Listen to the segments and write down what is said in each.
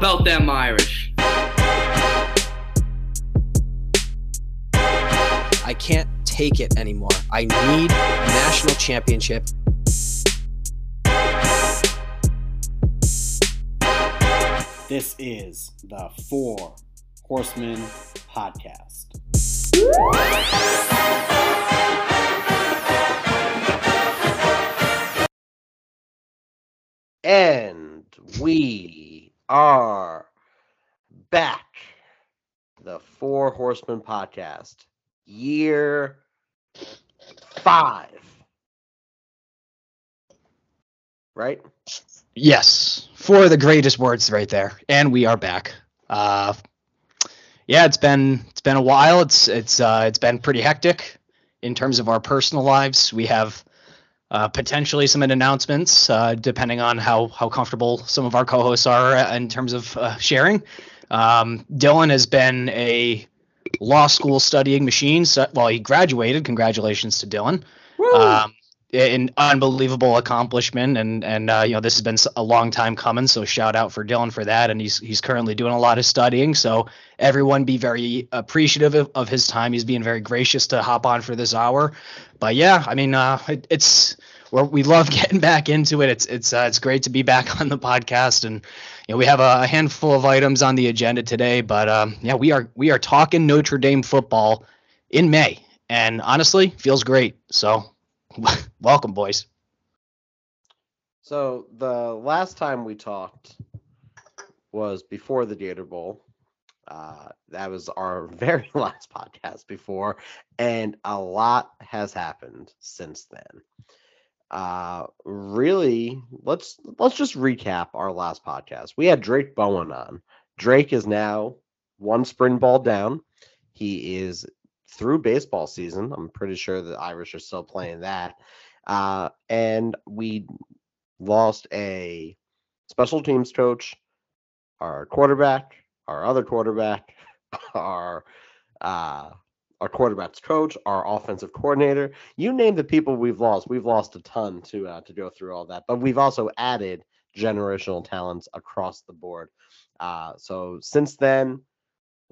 about them Irish? I can't take it anymore. I need a national championship. This is the Four Horsemen Podcast. And we are back. The Four Horsemen Podcast, year five. Right? Yes, four of the greatest words right there, and we are back. Uh, yeah, it's been it's been a while. It's it's uh, it's been pretty hectic in terms of our personal lives. We have uh, potentially some announcements, uh, depending on how how comfortable some of our co-hosts are in terms of uh, sharing. Um, Dylan has been a law school studying machine. So, well, he graduated. Congratulations to Dylan. Um, an unbelievable accomplishment, and and uh, you know this has been a long time coming. So shout out for Dylan for that, and he's he's currently doing a lot of studying. So everyone be very appreciative of, of his time. He's being very gracious to hop on for this hour. But yeah, I mean, uh, it, it's we we love getting back into it. It's it's uh, it's great to be back on the podcast, and you know we have a, handful of items on the agenda today. But um, yeah, we are we are talking Notre Dame football in May, and honestly, feels great. So welcome, boys. So the last time we talked was before the Gator Bowl. Uh, that was our very last podcast before, and a lot has happened since then. Uh, really, let's let's just recap our last podcast. We had Drake Bowen on. Drake is now one spring ball down. He is through baseball season. I'm pretty sure the Irish are still playing that. Uh, and we lost a special teams coach, our quarterback, our other quarterback, our uh, our quarterback's coach, our offensive coordinator. You name the people we've lost. We've lost a ton to uh, to go through all that, but we've also added generational talents across the board. Uh, so since then,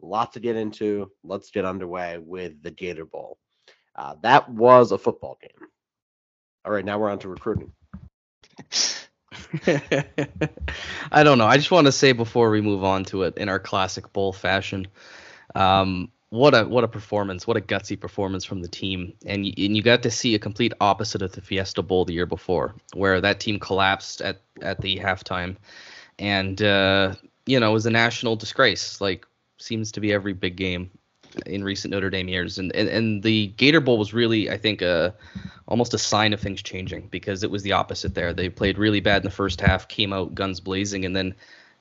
a lot to get into. Let's get underway with the Gator Bowl. Uh, that was a football game. All right, now we're on to recruiting. I don't know. I just want to say before we move on to it in our classic bowl fashion, um, what a what a performance! What a gutsy performance from the team, and and you got to see a complete opposite of the Fiesta Bowl the year before, where that team collapsed at at the halftime, and uh, you know it was a national disgrace. Like seems to be every big game in recent Notre Dame years, and and, and the Gator Bowl was really, I think, a almost a sign of things changing because it was the opposite there. They played really bad in the first half, came out guns blazing, and then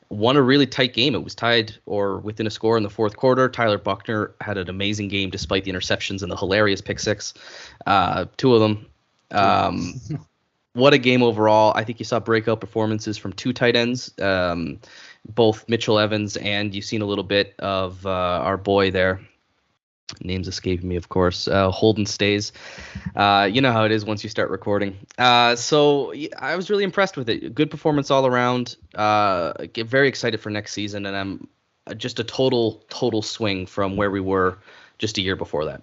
won a really tight game. It was tied or within a score in the fourth quarter. Tyler Buchner had an amazing game despite the interceptions and the hilarious pick six, uh, two of them. Um, what a game overall! I think you saw breakout performances from two tight ends, um, both Mitchell Evans and you've seen a little bit of uh, our boy there. Names escaping me, of course. Uh, Holden Staes. Uh, you know how it is once you start recording. Uh, so I was really impressed with it. Good performance all around. Uh, get very excited for next season, and I'm just a total total swing from where we were just a year before that.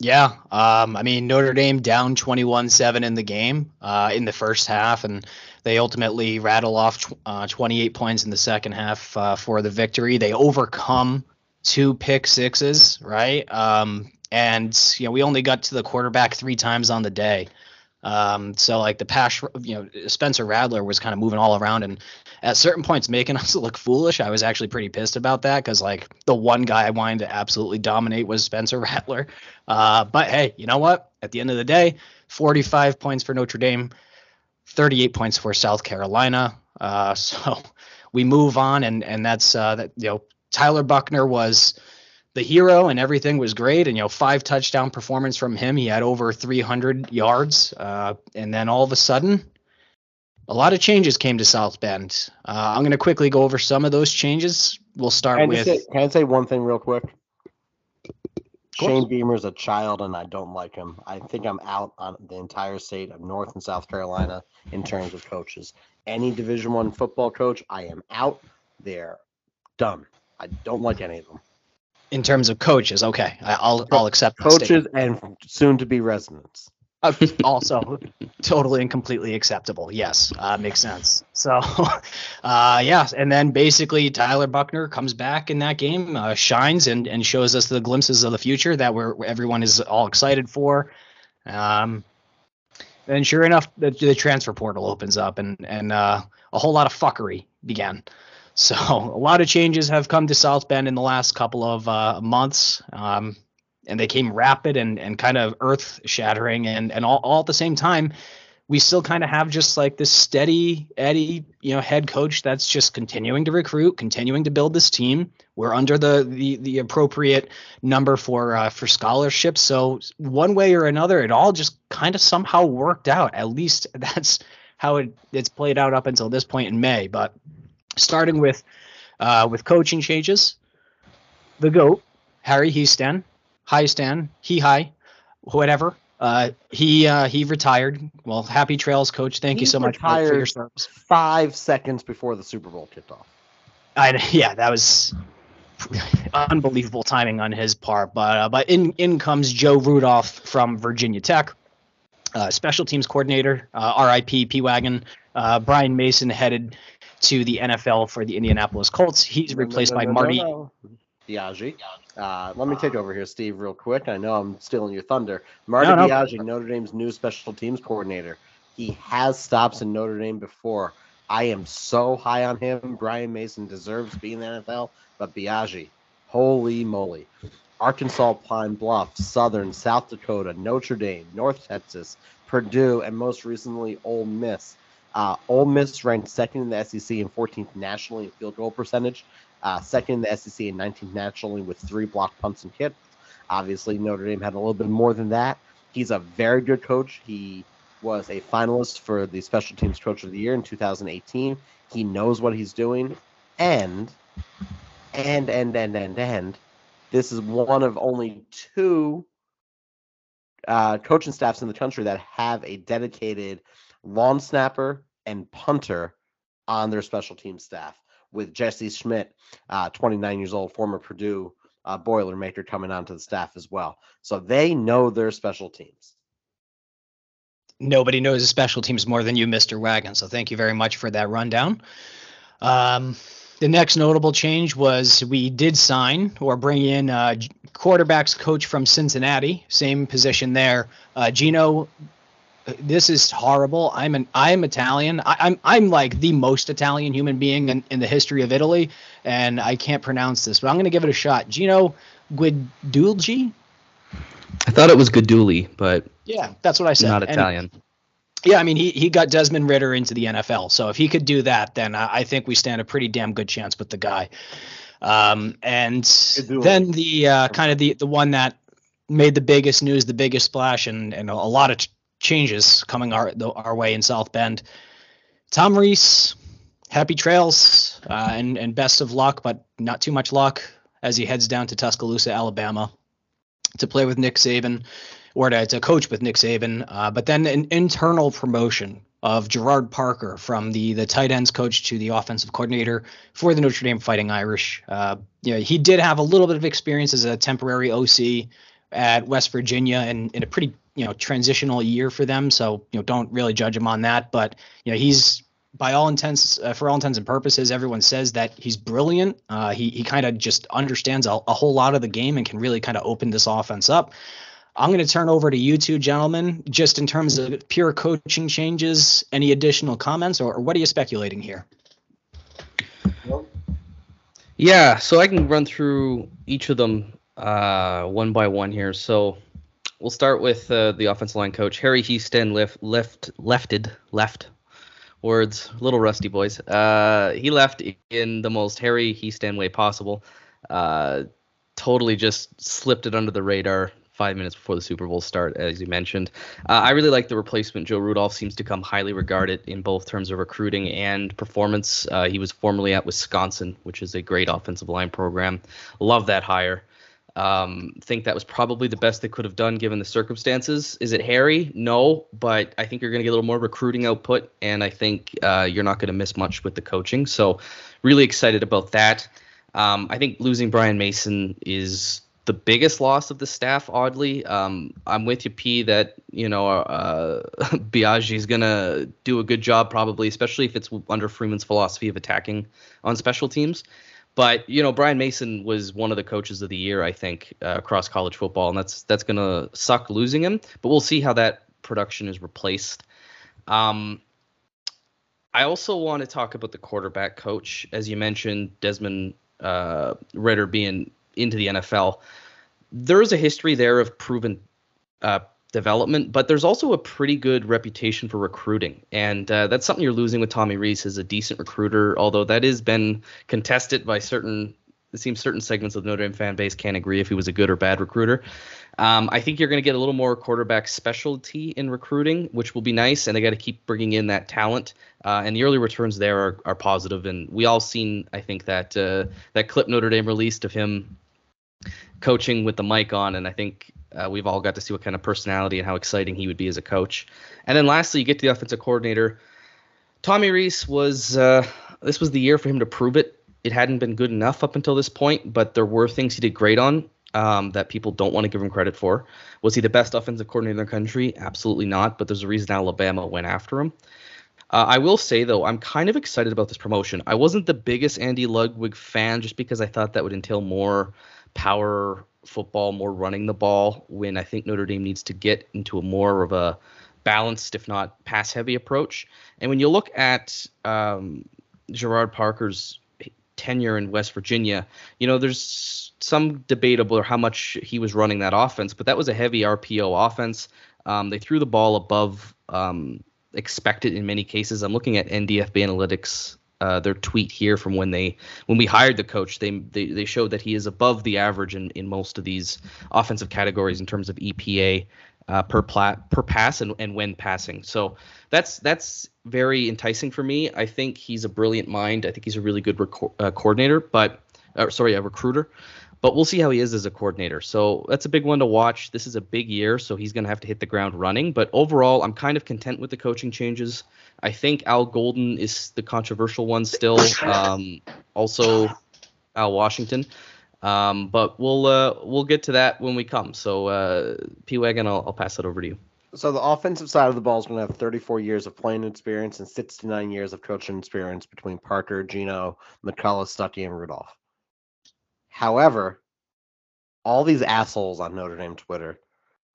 Yeah, um, I mean Notre Dame down 21-7 in the game uh, in the first half, and they ultimately rattle off uh, 28 points in the second half uh, for the victory. They overcome two pick sixes, right? Um, and you know we only got to the quarterback three times on the day. Um, so like the pass, you know, Spencer Rattler was kind of moving all around and at certain points making us look foolish. I was actually pretty pissed about that because like the one guy I wanted to absolutely dominate was Spencer Rattler. Uh, but hey, you know what? At the end of the day, 45 points for Notre Dame, 38 points for South Carolina. Uh, so we move on, and and that's uh, that. You know, Tyler Buchner was the hero and everything was great and you know five touchdown performance from him he had over 300 yards uh, and then all of a sudden a lot of changes came to south bend uh, i'm going to quickly go over some of those changes we'll start can with say, can I say one thing real quick. Shane Beamer's a child, and I don't like him. I think I'm out on the entire state of North and South Carolina in terms of coaches. Any Division One football coach, I am out. They're done. I don't like any of them. In terms of coaches, okay, I, I'll I'll accept. Coaches and soon to be residents. Uh, also totally and completely acceptable. Yes, uh, makes sense. So, uh, yeah, and then basically Tyler Buchner comes back in that game, uh, shines and and shows us the glimpses of the future that we're everyone is all excited for. Um, and sure enough, the, the transfer portal opens up, and and uh, a whole lot of fuckery began. So a lot of changes have come to South Bend in the last couple of uh, months. Um, and they came rapid and, and kind of earth shattering and, and all, all at the same time we still kind of have just like this steady eddie you know head coach that's just continuing to recruit continuing to build this team. We're under the the, the appropriate number for uh, for scholarships. So one way or another it all just kind of somehow worked out. At least that's how it, it's played out up until this point in may. But starting with uh, with coaching changes the goat Harry Hiestand hi Stan, he hi, whatever. Uh, he uh, he retired. Well, happy trails, coach. Thank you so much for, for your service. Five seconds before the Super Bowl kicked off. I, yeah, that was unbelievable timing on his part. But uh, but in in comes Joe Rudolph from Virginia Tech, uh, special teams coordinator. Uh, RIP P wagon. Uh, Brian Mason headed to the NFL for the Indianapolis Colts. He's replaced by Marty. Biagi. Uh, let me take over here, Steve, real quick. I know I'm stealing your thunder. Marty No, no. Biagi, Notre Dame's new special teams coordinator. He has stops in Notre Dame before. I am so high on him. Brian Mason deserves being in the NFL, but Biagi, holy moly. Arkansas, Pine Bluff, Southern, South Dakota, Notre Dame, North Texas, Purdue, and most recently Ole Miss. Uh, Ole Miss ranked second in the SEC and 14th nationally in field goal percentage uh, second in the SEC and 19th nationally with three block punts and kicks. Obviously, Notre Dame had a little bit more than that. He's a very good coach. He was a finalist for the Special Teams Coach of the Year in 2018. He knows what he's doing, and and and and and and this is one of only two uh, coaching staffs in the country that have a dedicated long snapper and punter on their special team staff with Jesse Schmidt, uh, 29 years old, former Purdue uh, Boilermaker, coming onto the staff as well. So they know their special teams. nobody knows the special teams more than you, Mr. Wagon. So thank you very much for that rundown. Um, the next notable change was we did sign or bring in uh, quarterbacks coach from Cincinnati, same position there. Uh, Gino, this is horrible. I'm an I'm Italian. I, I'm I'm like the most Italian human being in, in the history of Italy, and I can't pronounce this, but I'm gonna give it a shot. Gino Guidugli. I thought it was Gaduli, but Yeah, that's what I said. not And- Italian. Yeah, I mean, he, he got Desmond Ridder into the NFL. So if he could do that, then I, I think we stand a pretty damn good chance with the guy. Um, and do then the uh, kind of the, the one that made the biggest news, the biggest splash, and, and a lot of ch- changes coming our our way in South Bend. Tom Rees, happy trails uh, and, and best of luck, but not too much luck as he heads down to Tuscaloosa, Alabama to play with Nick Saban or to, to coach with Nick Saban, uh, but then an internal promotion of Gerad Parker from the the tight ends coach to the offensive coordinator for the Notre Dame Fighting Irish. Uh, you know, he did have a little bit of experience as a temporary OC at West Virginia and in a pretty you know transitional year for them. So you know, don't really judge him on that. But you know, he's by all intents, uh, for all intents and purposes, everyone says that he's brilliant. Uh, he he kind of just understands a, a whole lot of the game and can really kind of open this offense up. I'm going to turn over to you two gentlemen, just in terms of pure coaching changes. Any additional comments, or, or what are you speculating here? Yeah, so I can run through each of them uh, one by one here. So we'll start with uh, the offensive line coach Harry Houston. Left, left, lefted, left. Words, little rusty boys. Uh, he left in the most Harry Houston way possible. Uh, totally just slipped it under the radar five minutes before the Super Bowl start, as you mentioned. Uh, I really like the replacement. Joe Rudolph seems to come highly regarded in both terms of recruiting and performance. Uh, he was formerly at Wisconsin, which is a great offensive line program. Love that hire. Um, think that was probably the best they could have done given the circumstances. Is it Harry? No, but I think you're going to get a little more recruiting output, and I think uh, you're not going to miss much with the coaching. So, really excited about that. Um, I think losing Brian Mason is the biggest loss of the staff. Oddly, um, I'm with you, P. That you know uh, Biagi is gonna do a good job, probably, especially if it's under Freeman's philosophy of attacking on special teams. But you know, Brian Mason was one of the coaches of the year, I think, uh, across college football, and that's that's gonna suck losing him. But we'll see how that production is replaced. Um, I also want to talk about the quarterback coach, as you mentioned, Desmond uh, Ridder being into the NFL. There is a history there of proven uh, development, but there's also a pretty good reputation for recruiting, and uh, that's something you're losing with Tommy Rees as a decent recruiter. Although that has been contested by certain, it seems certain segments of the Notre Dame fan base can't agree if he was a good or bad recruiter. Um, I think you're going to get a little more quarterback specialty in recruiting, which will be nice, and they got to keep bringing in that talent. Uh, and the early returns there are, are positive, and we all seen, I think that uh, that clip Notre Dame released of him coaching with the mic on, and I think uh, we've all got to see what kind of personality and how exciting he would be as a coach. And then lastly, you get to the offensive coordinator. Tommy Rees was uh, this was the year for him to prove it. It hadn't been good enough up until this point, but there were things he did great on um, that people don't want to give him credit for. Was he the best offensive coordinator in the country? Absolutely not. But there's a reason Alabama went after him. Uh, I will say though, I'm kind of excited about this promotion. I wasn't the biggest Andy Ludwig fan just because I thought that would entail more power football, more running the ball. When I think Notre Dame needs to get into a more of a balanced, if not pass heavy approach. And when you look at um, Gerad Parker's tenure in West Virginia, you know, there's some debatable how much he was running that offense, but that was a heavy RPO offense. Um, they threw the ball above um, expected in many cases. I'm looking at NDFB analytics, uh, their tweet here from when they when we hired the coach. They they, they showed that he is above the average in, in most of these offensive categories in terms of EPA uh, per plat per pass and, and when passing. So that's that's very enticing for me. I think he's a brilliant mind. I think he's a really good rec- uh, coordinator, but uh, sorry, a recruiter but we'll see how he is as a coordinator. So that's a big one to watch. This is a big year, so he's going to have to hit the ground running. But overall, I'm kind of content with the coaching changes. I think Al Golden is the controversial one still. Um, also, Al Washington. Um, but we'll uh, we'll get to that when we come. So uh, P Wagon, I'll, I'll pass it over to you. So the offensive side of the ball is going to have 34 years of playing experience and 69 years of coaching experience between Parker, Gino, McCullough, Stuckey, and Rudolph. However, all these assholes on Notre Dame Twitter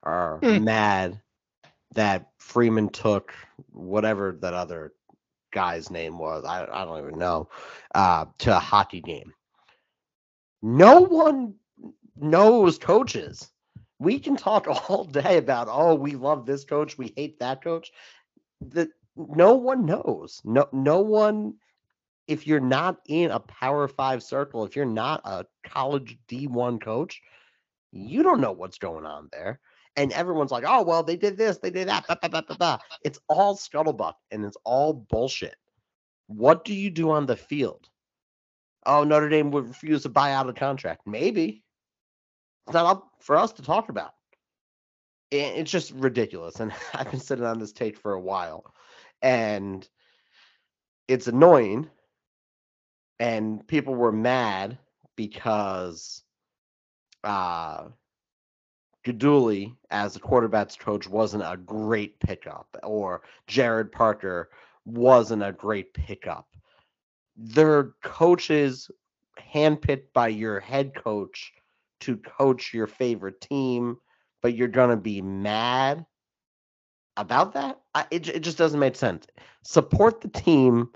are Hmm. mad that Freeman took whatever that other guy's name was. I, I don't even know. Uh, to a hockey game. No one knows coaches. We can talk all day about, oh, we love this coach, we hate that coach. The no one knows. No no one if you're not in a power five circle, if you're not a college D1 coach, you don't know what's going on there. And everyone's like, oh, well, they did this, they did that. Bah, bah, bah. It's all scuttlebutt and it's all bullshit. What do you do on the field? Oh, Notre Dame would refuse to buy out a contract. Maybe. It's not up for us to talk about. It's just ridiculous. And I've been sitting on this take for a while. And it's annoying and people were mad because uh as the quarterbacks coach wasn't a great pickup or Gerad Parker wasn't a great pickup. They're coaches handpicked by your head coach to coach your favorite team, but you're going to be mad about that? I, it, it just doesn't make sense. Support the team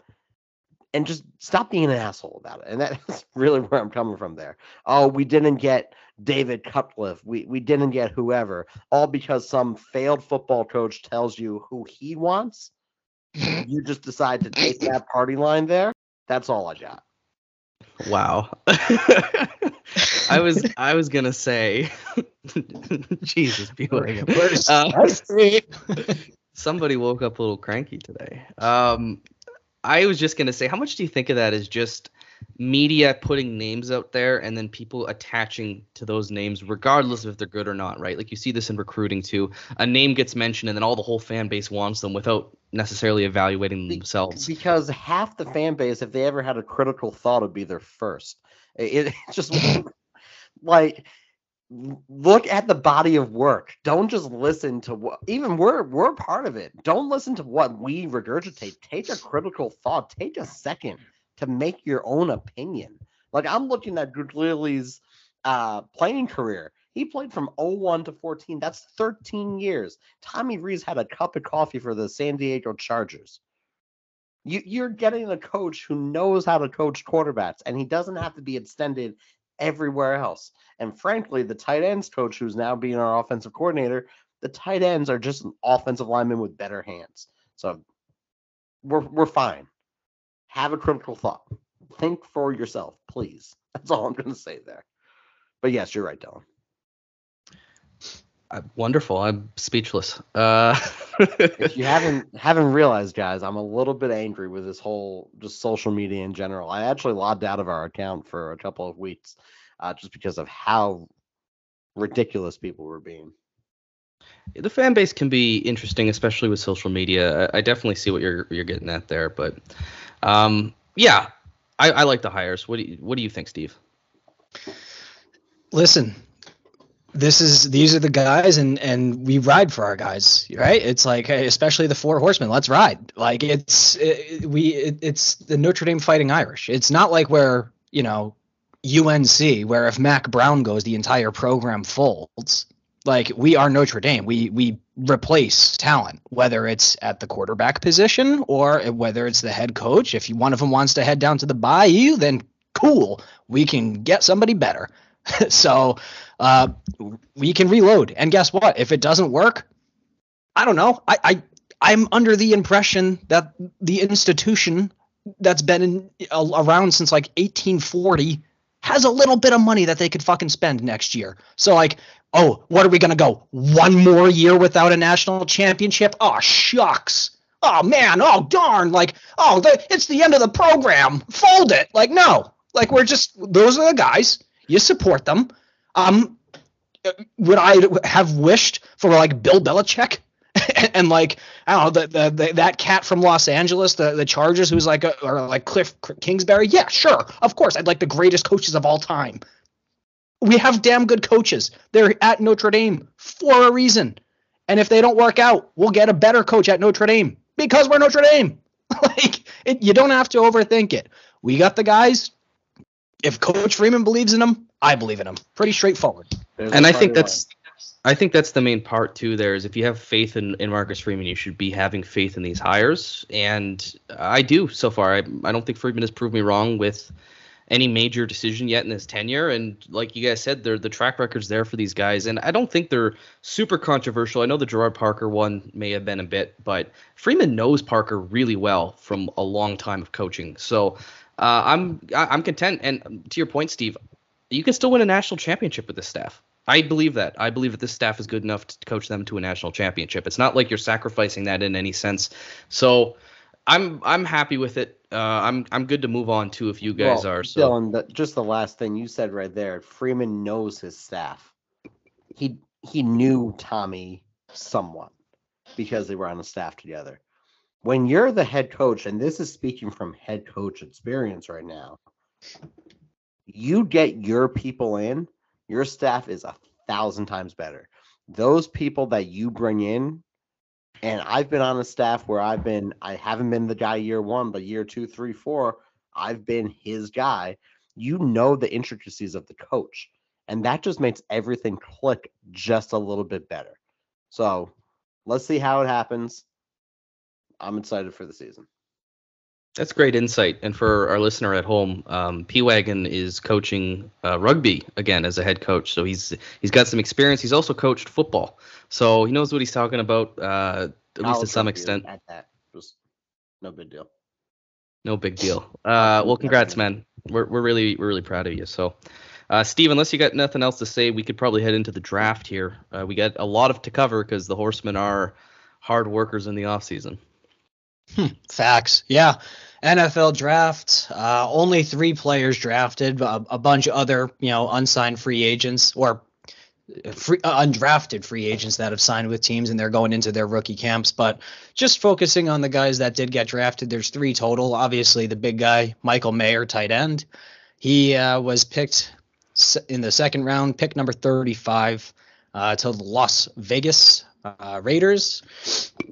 and just stop being an asshole about it. And that's really where I'm coming from there. Oh, we didn't get David Cutcliffe. We we didn't get whoever, all because some failed football coach tells you who he wants. you just decide to take that party line there. That's all I got. Wow. I was I was gonna say, Jesus, be like, uh, somebody woke up a little cranky today. Um, I was just gonna say, how much do you think of that as just media putting names out there and then people attaching to those names regardless of if they're good or not, right? Like you see this in recruiting too. A name gets mentioned and then all the whole fan base wants them without necessarily evaluating themselves. Because half the fan base, if they ever had a critical thought, would be their first. It, it just like look at the body of work. Don't just listen to what even we're we're part of it. Don't listen to what we regurgitate. Take a critical thought. Take a second to make your own opinion. Like I'm looking at Gurley's uh playing career. He played from 01 to 14. That's 13 years. Tommy Rees had a cup of coffee for the San Diego Chargers. You, you're getting a coach who knows how to coach quarterbacks, and he doesn't have to be extended everywhere else. And frankly, the tight ends coach, who's now being our offensive coordinator, the tight ends are just an offensive lineman with better hands. So we're we're fine. Have a critical thought. Think for yourself, please. That's all I'm going to say there. But yes, you're right, Dylan. Wonderful. I'm speechless. Uh, if you haven't haven't realized, guys, I'm a little bit angry with this whole just social media in general. I actually logged out of our account for a couple of weeks, uh, just because of how ridiculous people were being. The fan base can be interesting, especially with social media. I, I definitely see what you're you're getting at there, but um, yeah, I, I like the hires. What do you what do you think, Steve? Listen, this is these are the guys and and we ride for our guys right? It's like especially the four horsemen let's ride. Like it's it, we it, it's the notre dame fighting irish. It's not like where you know unc where if Mack Brown goes the entire program folds. Like we are notre dame. We we replace talent whether it's at the quarterback position or whether it's the head coach. If one of them wants to head down to the bayou then cool. We can get somebody better. So uh, we can reload. And guess what? If it doesn't work, I don't know. I, I I'm under the impression that the institution that's been in, around since like 1840 has a little bit of money that they could fucking spend next year. So like, oh, what are we gonna go? One more year without a national championship? Oh shucks. Oh man. Oh darn. Like, oh, the, it's the end of the program. Fold it. Like, no. Like we're just those are the guys. You support them. Um, would I have wished for like Bill Belichick and like I don't know the, the, the, that cat from Los Angeles, the the Chargers, who's like a, or like Cliff Kingsbury? Yeah, sure, of course. I'd like the greatest coaches of all time. We have damn good coaches. They're at Notre Dame for a reason, and if they don't work out, we'll get a better coach at Notre Dame because we're Notre Dame. like it, you don't have to overthink it. We got the guys. If Coach Freeman believes in them, I believe in him. Pretty straightforward. There's and I think that's I think that's the main part too. There is if you have faith in, in Marcus Freeman, you should be having faith in these hires, and I do so far. I I don't think Freeman has proved me wrong with any major decision yet in his tenure. And like you guys said, the the track record's there for these guys, and I don't think they're super controversial. I know the Gerad Parker one may have been a bit, but Freeman knows Parker really well from a long time of coaching. So uh, I'm I'm content. And to your point, Steve, you can still win a national championship with this staff. I believe that. I believe that this staff is good enough to coach them to a national championship. It's not like you're sacrificing that in any sense. So I'm I'm happy with it. Uh, I'm I'm good to move on to if you guys well, are. So Dylan, the, just the last thing you said right there. Freeman knows his staff. He he knew Tommy somewhat because they were on the staff together. When you're the head coach, and this is speaking from head coach experience right now, you get your people in, your staff is a thousand times better. Those people that you bring in, and I've been on a staff where I've been, I haven't been the guy year one, but year two, three, four, I've been his guy. You know the intricacies of the coach, and that just makes everything click just a little bit better. So let's see how it happens. I'm excited for the season. That's great insight. And for our listener at home, um, P Wagon is coaching uh, rugby again as a head coach. So he's he's got some experience. He's also coached football, so he knows what he's talking about, uh, at least to some extent. At that, just no big deal. No big deal. Uh, well, congrats, man. We're we're really we're really proud of you. So. Uh, Steve, unless you got nothing else to say, we could probably head into the draft here. Uh, we got a lot of to cover because the Horsemen are hard workers in the off season. Hmm, facts. Yeah. NFL draft, uh, only three players drafted, a, a bunch of other, you know, unsigned free agents or free, uh, undrafted free agents that have signed with teams and they're going into their rookie camps. But just focusing on the guys that did get drafted, there's three total. Obviously, the big guy, Michael Mayer, tight end. He uh, was picked in the second round, pick number 35 uh, to Las Vegas uh, Raiders.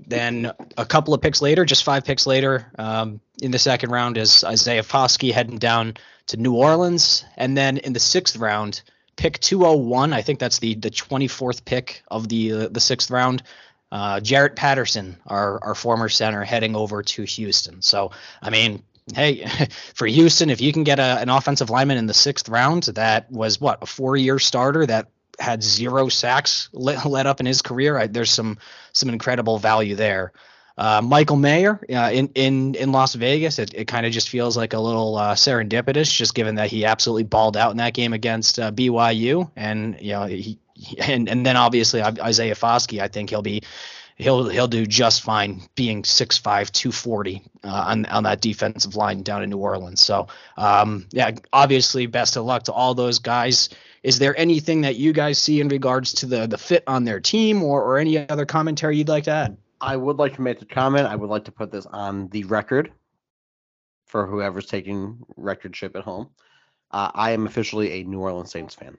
Then a couple of picks later, just five picks later, um, in the second round, is Isaiah Foskey heading down to New Orleans. And then in the sixth round, pick 201. I think that's the the 24th pick of the uh, the sixth round. Uh, Jarrett Patterson, our our former center, heading over to Houston. So I mean, hey, for Houston, if you can get a, an offensive lineman in the sixth round that was what a four year starter that had zero sacks let, let up in his career, I, there's some some incredible value there. Uh, Michael Mayer uh, in in in Las Vegas. It, it kind of just feels like a little uh, serendipitous, just given that he absolutely balled out in that game against uh, BYU, and you know he, he, and and then obviously Isaiah Foskey. I think he'll be he'll he'll do just fine being 6'5", 240 uh, on on that defensive line down in New Orleans. So um, yeah, obviously best of luck to all those guys. Is there anything that you guys see in regards to the the fit on their team, or or any other commentary you'd like to add? I would like to make a comment. I would like to put this on the record for whoever's taking recordship at home. Uh, I am officially a New Orleans Saints fan.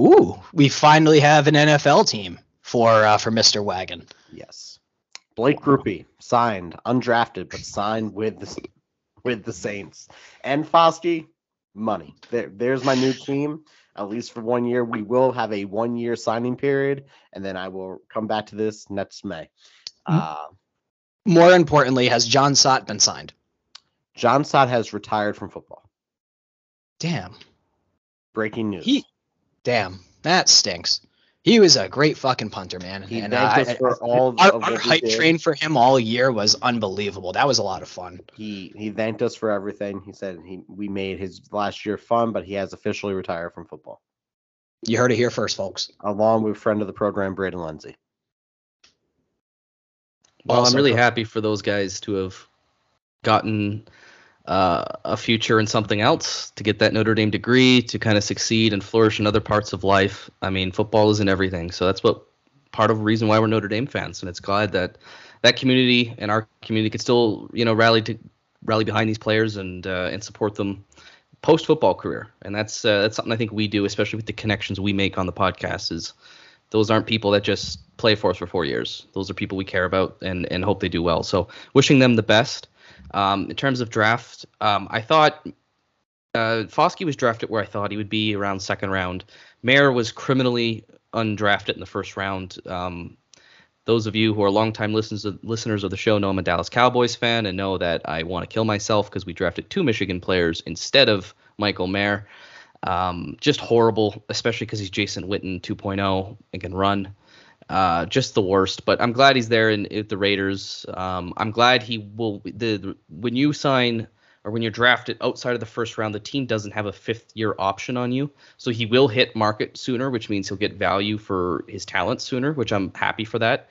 Ooh, we finally have an NFL team for uh, for Mr. Wagon. Yes, Blake Grupe signed, undrafted, but signed with the with the Saints. And Foskey, money. There, there's my new team at least for one year. We will have a one year signing period, and then I will come back to this next May. Mm-hmm. Uh, More importantly, has Jon Sot been signed? Jon Sot has retired from football. Damn. Breaking news. He, damn, that stinks. He was a great fucking punter, man. He and thanked uh, us for all our, our hype train for him all year was unbelievable. That was a lot of fun. He he thanked us for everything. He said he we made his last year fun, but he has officially retired from football. You heard it here first, folks. Along with friend of the program, Braden Lenzy. Well, also I'm really happy for those guys to have gotten uh, a future in something else, to get that Notre Dame degree, to kind of succeed and flourish in other parts of life. I mean, football isn't everything, so that's what part of the reason why we're Notre Dame fans, and it's glad that that community and our community could still, you know, rally to rally behind these players and uh, and support them post football career. And that's uh, that's something I think we do, especially with the connections we make on the podcast. Is those aren't people that just play for us for four years. Those are people we care about and and hope they do well. So wishing them the best. Um, in terms of draft, um, I thought uh, Foskey was drafted where I thought he would be around second round. Mayer was criminally undrafted in the first round. Um, those of you who are longtime listeners of, listeners of the show know I'm a Dallas Cowboys fan and know that I want to kill myself because we drafted two Michigan players instead of Michael Mayer. Um, just horrible, especially because he's Jason Witten 2.0 and can run. Uh, just the worst. But I'm glad he's there in, in the Raiders. Um, I'm glad he will. The, the, when you sign or when you're drafted outside of the first round, the team doesn't have a fifth year option on you, so he will hit market sooner, which means he'll get value for his talent sooner, which I'm happy for that.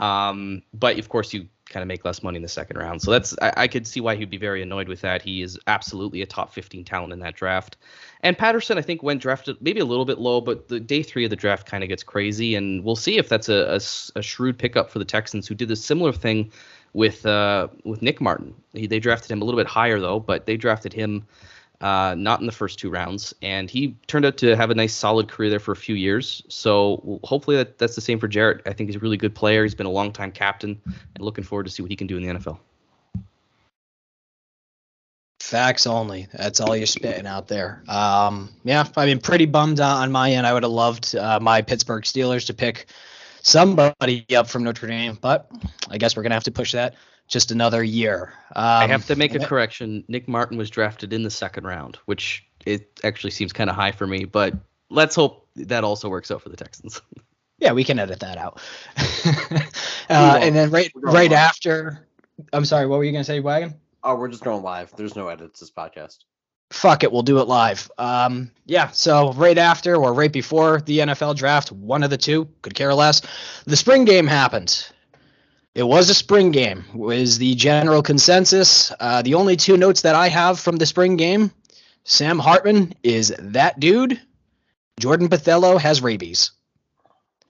Um, but of course, you kind of make less money in the second round. So that's I, I, could see why he'd be very annoyed with that. He is absolutely a top 15 talent in that draft. And Patterson, I think, went drafted maybe a little bit low, but the day three of the draft kind of gets crazy, and we'll see if that's a, a, a, shrewd pickup for the Texans, who did a similar thing with uh, with Nick Martin. He, they drafted him a little bit higher though, but they drafted him uh, not in the first two rounds, and he turned out to have a nice, solid career there for a few years. So hopefully that, that's the same for Jarrett. I think he's a really good player. He's been a long time captain, and looking forward to see what he can do in the NFL. Facts only. That's all you're spitting out there. Um, yeah, I mean, pretty bummed on my end. I would have loved uh, my Pittsburgh Steelers to pick somebody up from Notre Dame, but I guess we're gonna have to push that just another year. Um, I have to make a correction. Nick Martin was drafted in the second round, which it actually seems kind of high for me, but let's hope that also works out for the Texans. Yeah, we can edit that out. uh, and then right right live. after, I'm sorry, what were you gonna say, Wagon? Oh, we're just going live. There's no edits this podcast. Fuck it, we'll do it live. Um, yeah, so right after or right before the NFL draft, one of the two, could care less. The spring game happened. It was a spring game, was the general consensus. Uh, the only two notes that I have from the spring game Sam Hartman is that dude. Jordan Botelho has rabies.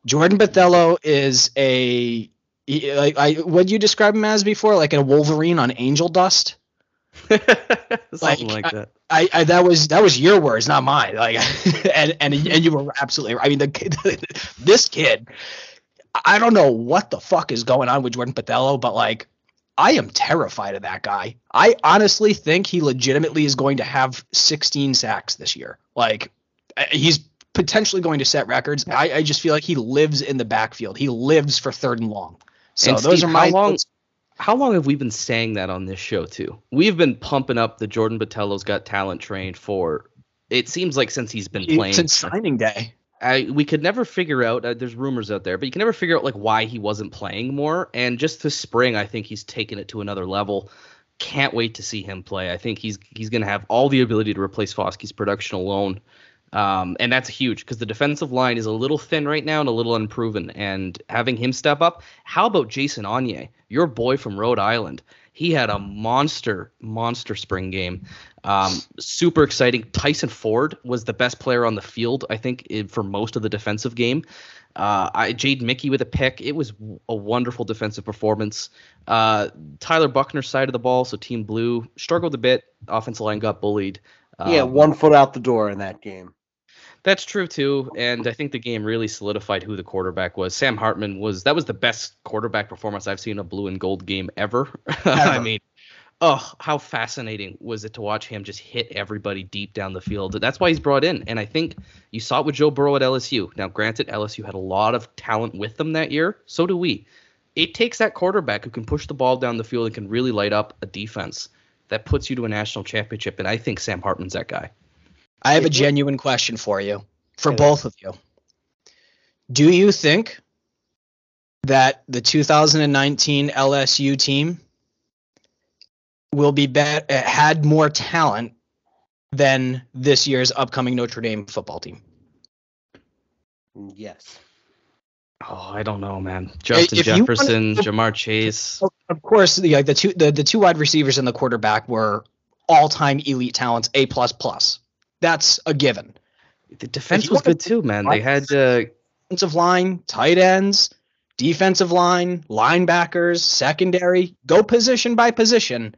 Jordan Botelho is a. Like I, what you describe him as before, like a Wolverine on angel dust. Something Like, like, that. I, I that was that was your words, not mine. Like, and and and you were absolutely right. I mean, the kid, this kid, I don't know what the fuck is going on with Jordan Botelho, but like, I am terrified of that guy. I honestly think he legitimately is going to have 16 sacks this year. Like, he's potentially going to set records. I, I just feel like he lives in the backfield. He lives for third and long. So And those Steve, are my how long- How long have we been saying that on this show too? We've been pumping up the Jordan Botelho's got talent train for. It seems like since he's been playing. since signing day. I, we could never figure out. Uh, there's rumors out there, but you can never figure out like why he wasn't playing more. And just this spring, I think he's taken it to another level. Can't wait to see him play. I think he's he's going to have all the ability to replace Foskey's production alone, um, and that's huge because the defensive line is a little thin right now and a little unproven. And having him step up, how about Jason Onye, your boy from Rhode Island? He had a monster, monster spring game. Um, super exciting. Tyson Ford was the best player on the field, I think, for most of the defensive game. Uh, I, Jade Mickey with a pick. It was a wonderful defensive performance. Uh, Tyler Buchner's side of the ball, so Team Blue struggled a bit. Offensive line got bullied. yeah, Um, one foot out the door in that game. that's true too, and I think the game really solidified who the quarterback was. Sam Hartman was that was the best quarterback performance I've seen in a blue and gold game ever. I mean, oh, how fascinating was it to watch him just hit everybody deep down the field. That's why he's brought in, and I think you saw it with Joe Burrow at LSU. Now, granted, LSU had a lot of talent with them that year. So do we. It takes that quarterback who can push the ball down the field and can really light up a defense that puts you to a national championship, and I think Sam Hartman's that guy. I have a genuine question for you, for Okay. both of you. Do you think that the 2019 LSU team will be bet uh, had more talent than this year's upcoming Notre Dame football team? Yes. Oh, I don't know, man. Justin if Jefferson, to- Ja'Marr Chase. Of course, the like, the two the, the two wide receivers and the quarterback were all time elite talents, A plus plus. That's a given. The defense was good too, man. They had uh, offensive line, tight ends, defensive line, linebackers, secondary, go position by position.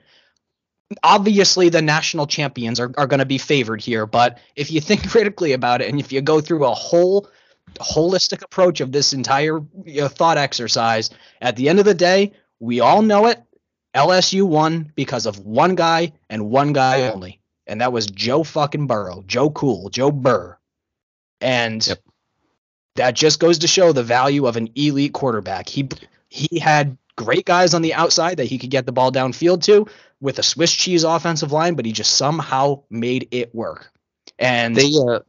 Obviously, the national champions are, are going to be favored here, but if you think critically about it and if you go through a whole holistic approach of this entire you know, thought exercise, at the end of the day, we all know it. LSU won because of one guy and one guy only, and that was Joe fucking Burrow, Joe Cool, Joe Burr. And Yep. that just goes to show the value of an elite quarterback. He he had great guys on the outside that he could get the ball downfield to with a Swiss cheese offensive line, but he just somehow made it work. And they uh,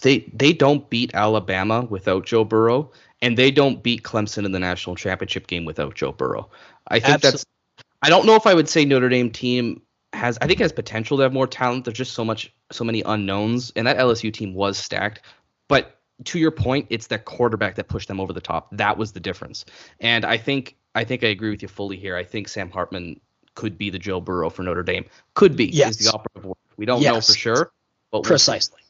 they they don't beat Alabama without Joe Burrow, and they don't beat Clemson in the national championship game without Joe Burrow. I think that's. I don't know if I would say Notre Dame team has. I think it has potential to have more talent. There's just so much, so many unknowns, and that LSU team was stacked. But to your point, it's that quarterback that pushed them over the top. That was the difference. And I think I think I agree with you fully here. I think Sam Hartman could be the Joe Burrow for Notre Dame. Could be Yes. is the operative word. We don't know for sure, but we'll precisely.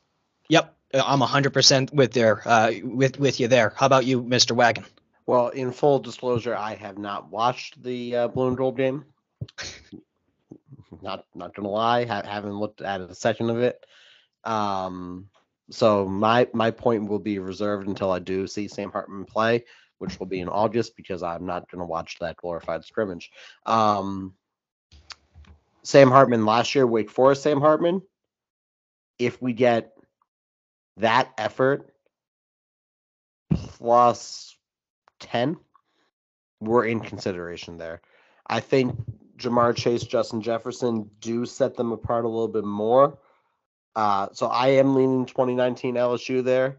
Yep, I'm 100% with there uh, with with you there. How about you, Mr. Wagon? Well, in full disclosure, I have not watched the uh, Blue and Gold game. not not gonna lie, ha- haven't looked at a section of it. Um, so my my point will be reserved until I do see Sam Hartman play, which will be in August because I'm not gonna watch that glorified scrimmage. Um, Sam Hartman last year, Wake Forest. Sam Hartman. If we get that effort plus 10 we're in consideration there i think Ja'Marr Chase justin jefferson do set them apart a little bit more uh, so i am leaning 2019 lsu there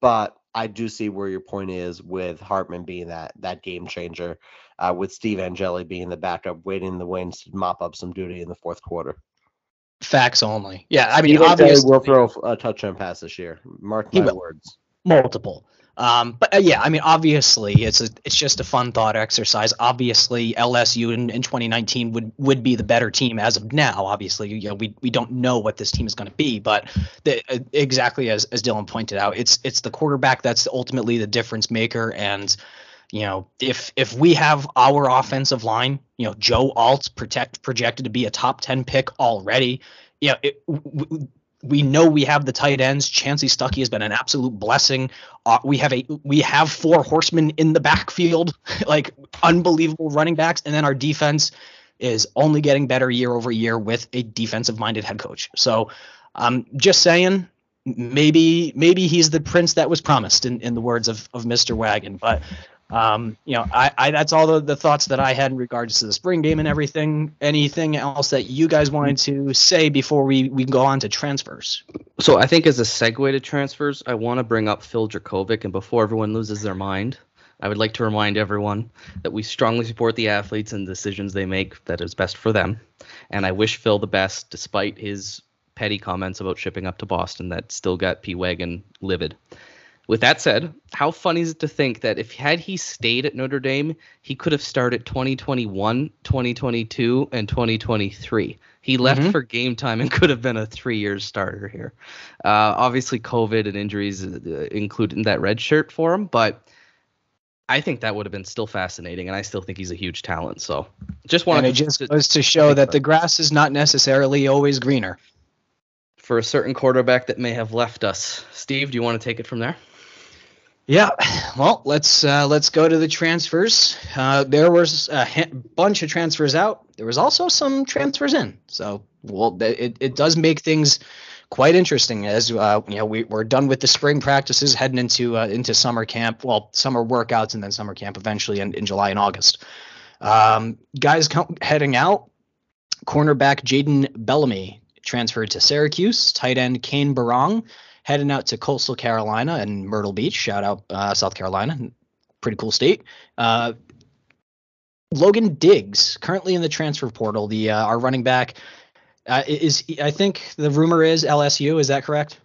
but i do see where your point is with hartman being that that game changer uh, with steve angeli being the backup waiting in the wings to mop up some duty in the fourth quarter Facts only. Yeah, I mean, Steve Angeli obviously will throw a touchdown pass this year mark my words multiple. Um, but uh, yeah, I mean, obviously, it's a it's just a fun thought exercise. Obviously, LSU in, in 2019 would would be the better team as of now. Obviously, you know, we we don't know what this team is going to be, but the, uh, exactly as as Dylan pointed out, it's it's the quarterback that's ultimately the difference maker. And you know, if if we have our offensive line, you know, Joe Alt protect projected to be a top 10 pick already. Know, it, we know we have the tight ends. Chancey Stuckey has been an absolute blessing. Uh, we have a we have four horsemen in the backfield, like unbelievable running backs, and then our defense is only getting better year over year with a defensive minded head coach. So, um, just saying, maybe maybe he's the prince that was promised in, in the words of, of Mr. Wagon. But um, you know, I, I that's all the, the thoughts that I had in regards to the spring game and everything. Anything else that you guys wanted to say before we, we go on to transfers? So I think as a segue to transfers, I want to bring up Phil Jurkovec, and before everyone loses their mind, I would like to remind everyone that we strongly support the athletes and decisions they make that is best for them. And I wish Phil the best, despite his petty comments about shipping up to Boston that still got P Wagon livid. With that said, how funny is it to think that if had he stayed at Notre Dame, he could have started 2021, 2022, and 2023. He left Mhm. for game time and could have been a three-year starter here. Uh, obviously, COVID and injuries uh, included in that red shirt for him, but I think that would have been still fascinating, and I still think he's a huge talent. So, just And wanted it just to, goes to show that the grass is not necessarily always greener. for a certain quarterback that may have left us. Steve, do you want to take it from there? Yeah, well, let's uh, let's go to the transfers. Uh, there was a ha- bunch of transfers out. There was also some transfers in. So, well, it, it does make things quite interesting as uh, you know we, we're done with the spring practices, heading into uh, into summer camp. Well, summer workouts and then summer camp eventually in, in July and August. Um, guys heading out. Cornerback Jaden Bellamy transferred to Syracuse. Tight end Cane Berrong heading out to Coastal Carolina and Myrtle Beach. Shout out uh, South Carolina, pretty cool state. Uh, Logan Diggs, currently in the transfer portal, the uh, our running back, uh, is I think the rumor is LSU. Is that correct?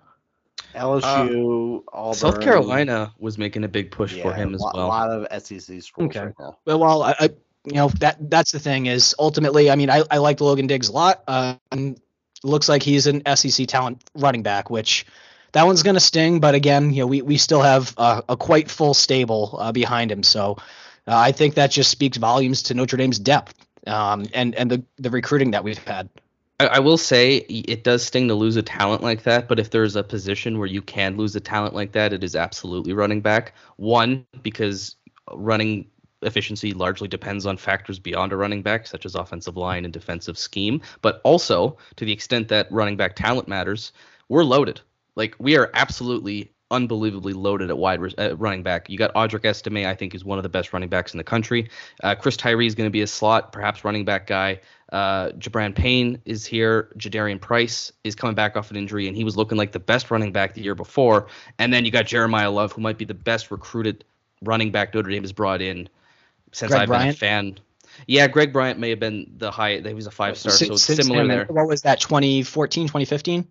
LSU, Auburn, South Carolina was making a big push for him as lo- well. A lot of SEC schools Okay. right now. Well, well, I, I you know that that's the thing is ultimately, I mean, I I liked Logan Diggs a lot. Uh, and looks like he's an SEC talent running back, which that one's going to sting. But again, you know, we we still have a, a quite full stable uh, behind him, so uh, I think that just speaks volumes to Notre Dame's depth um, and and the the recruiting that we've had. I, I will say it does sting to lose a talent like that, but if there's a position where you can lose a talent like that, it is absolutely running back. One, because running efficiency largely depends on factors beyond a running back, such as offensive line and defensive scheme, but also to the extent that running back talent matters, we're loaded. Like we are absolutely unbelievably loaded at wide running back. You got Audric Estime, I think, is one of the best running backs in the country. Uh, Chris Tyree is going to be a slot, perhaps running back guy. Uh, Gi'Bran Payne is here. Jadarian Price is coming back off an injury, and he was looking like the best running back the year before. And then you got Jeremiah Love, who might be the best recruited running back Notre Dame has brought in since Greg I've been a fan. Yeah, Greg Bryant may have been the high. He was a five star, so it's similar there. What was that? 2014, 2015?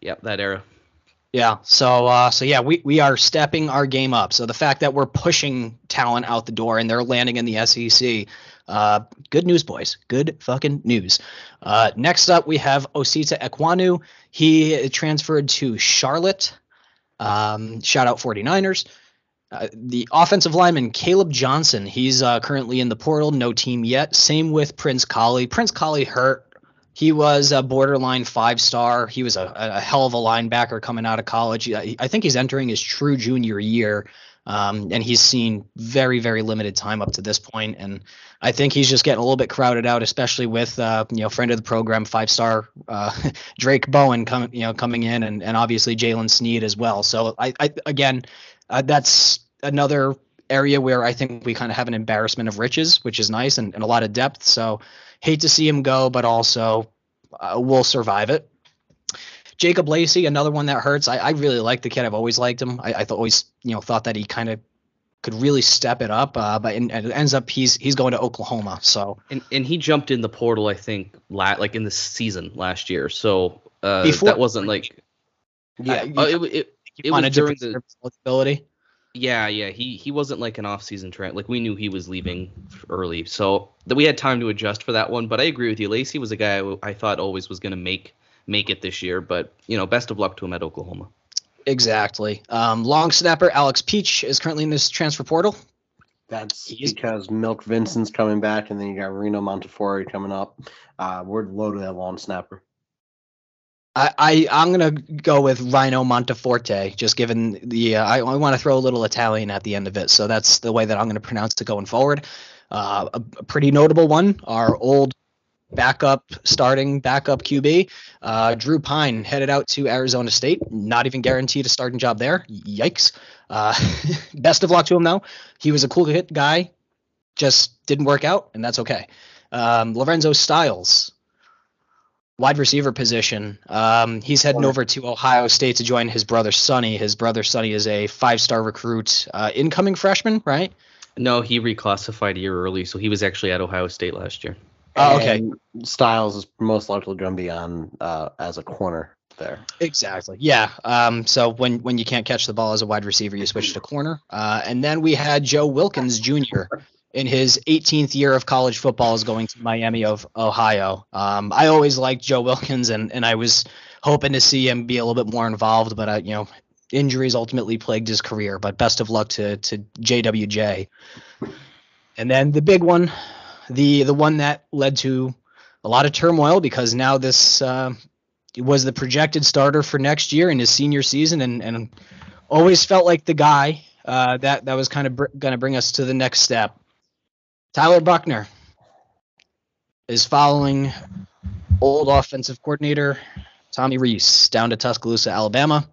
Yeah, that era. Yeah. So uh, so yeah, we we are stepping our game up. So the fact that we're pushing talent out the door and they're landing in the SEC, uh, good news, boys. Good fucking news. Uh, next up, we have Osita Ekwonu. He transferred to Charlotte. Um, shout out 49ers. Uh, the offensive lineman Caleb Johnson, he's uh, currently in the portal, no team yet. Same with Prince Kollie. Prince Kollie hurt. He was a borderline five star. He was a, a hell of a linebacker coming out of college. I, think he's entering his true junior year, um, and he's seen very, very limited time up to this point. And I think he's just getting a little bit crowded out, especially with uh, you know friend of the program, five star uh, Drayk Bowen coming you know coming in, and, and obviously Jaylen Sneed as well. So I, I again, uh, that's another area where I think we kind of have an embarrassment of riches, which is nice and, and a lot of depth. So hate to see him go, but also uh, we'll survive it. Jacob Lacey, another one that hurts. I, I really like the kid. I've always liked him. I, I th- always, you know, thought that he kind of could really step it up. Uh, but and, and it ends up he's he's going to Oklahoma. So And and he jumped in the portal, I think, la- like in the season last year. So uh, Before- that wasn't like yeah, uh, it, it, he it was during the- eligibility. Yeah, yeah, he he wasn't like an off-season trend. Like we knew he was leaving early, so that we had time to adjust for that one. But I agree with you. Lacey was a guy I, I thought always was going to make make it this year. But you know, best of luck to him at Oklahoma. Exactly. Um, long snapper Alex Peitsch is currently in this transfer portal. That's He's- because Milk Vincent's coming back, and then you got Reno Montefiore coming up. Uh, we're loaded at long snapper. I, I I'm gonna go with Rhino Monteforte, just given the uh, I, I want to throw a little Italian at the end of it, so that's the way that I'm gonna pronounce it going forward. Uh, a, a pretty notable one, our old backup starting backup QB, uh, Drew Pyne headed out to Arizona State, not even guaranteed a starting job there. Yikes! Uh, best of luck to him though. He was a cool hit guy, just didn't work out, and that's okay. Um, Lorenzo Styles, wide receiver position. Um, he's heading over to Ohio State to join his brother Sonny. His brother Sonny is a five-star recruit, uh, incoming freshman, right? No, he reclassified a year early, so he was actually at Ohio State last year. Oh, okay. And Styles is most likely going to be on uh, as a corner there. Exactly. Yeah. Um, so when when you can't catch the ball as a wide receiver, you switch to corner. Uh, and then we had Joe Wilkins Jr. in his 18th year of college football is going to Miami of Ohio. Um, I always liked Joe Wilkins, and and I was hoping to see him be a little bit more involved, but uh, you know, injuries ultimately plagued his career. But best of luck to to JWJ. And then the big one, the the one that led to a lot of turmoil because now this uh, was the projected starter for next year in his senior season, and and always felt like the guy uh, that that was kind of br- going to bring us to the next step. Tyler Buchner is following old offensive coordinator Tommy Rees down to Tuscaloosa, Alabama.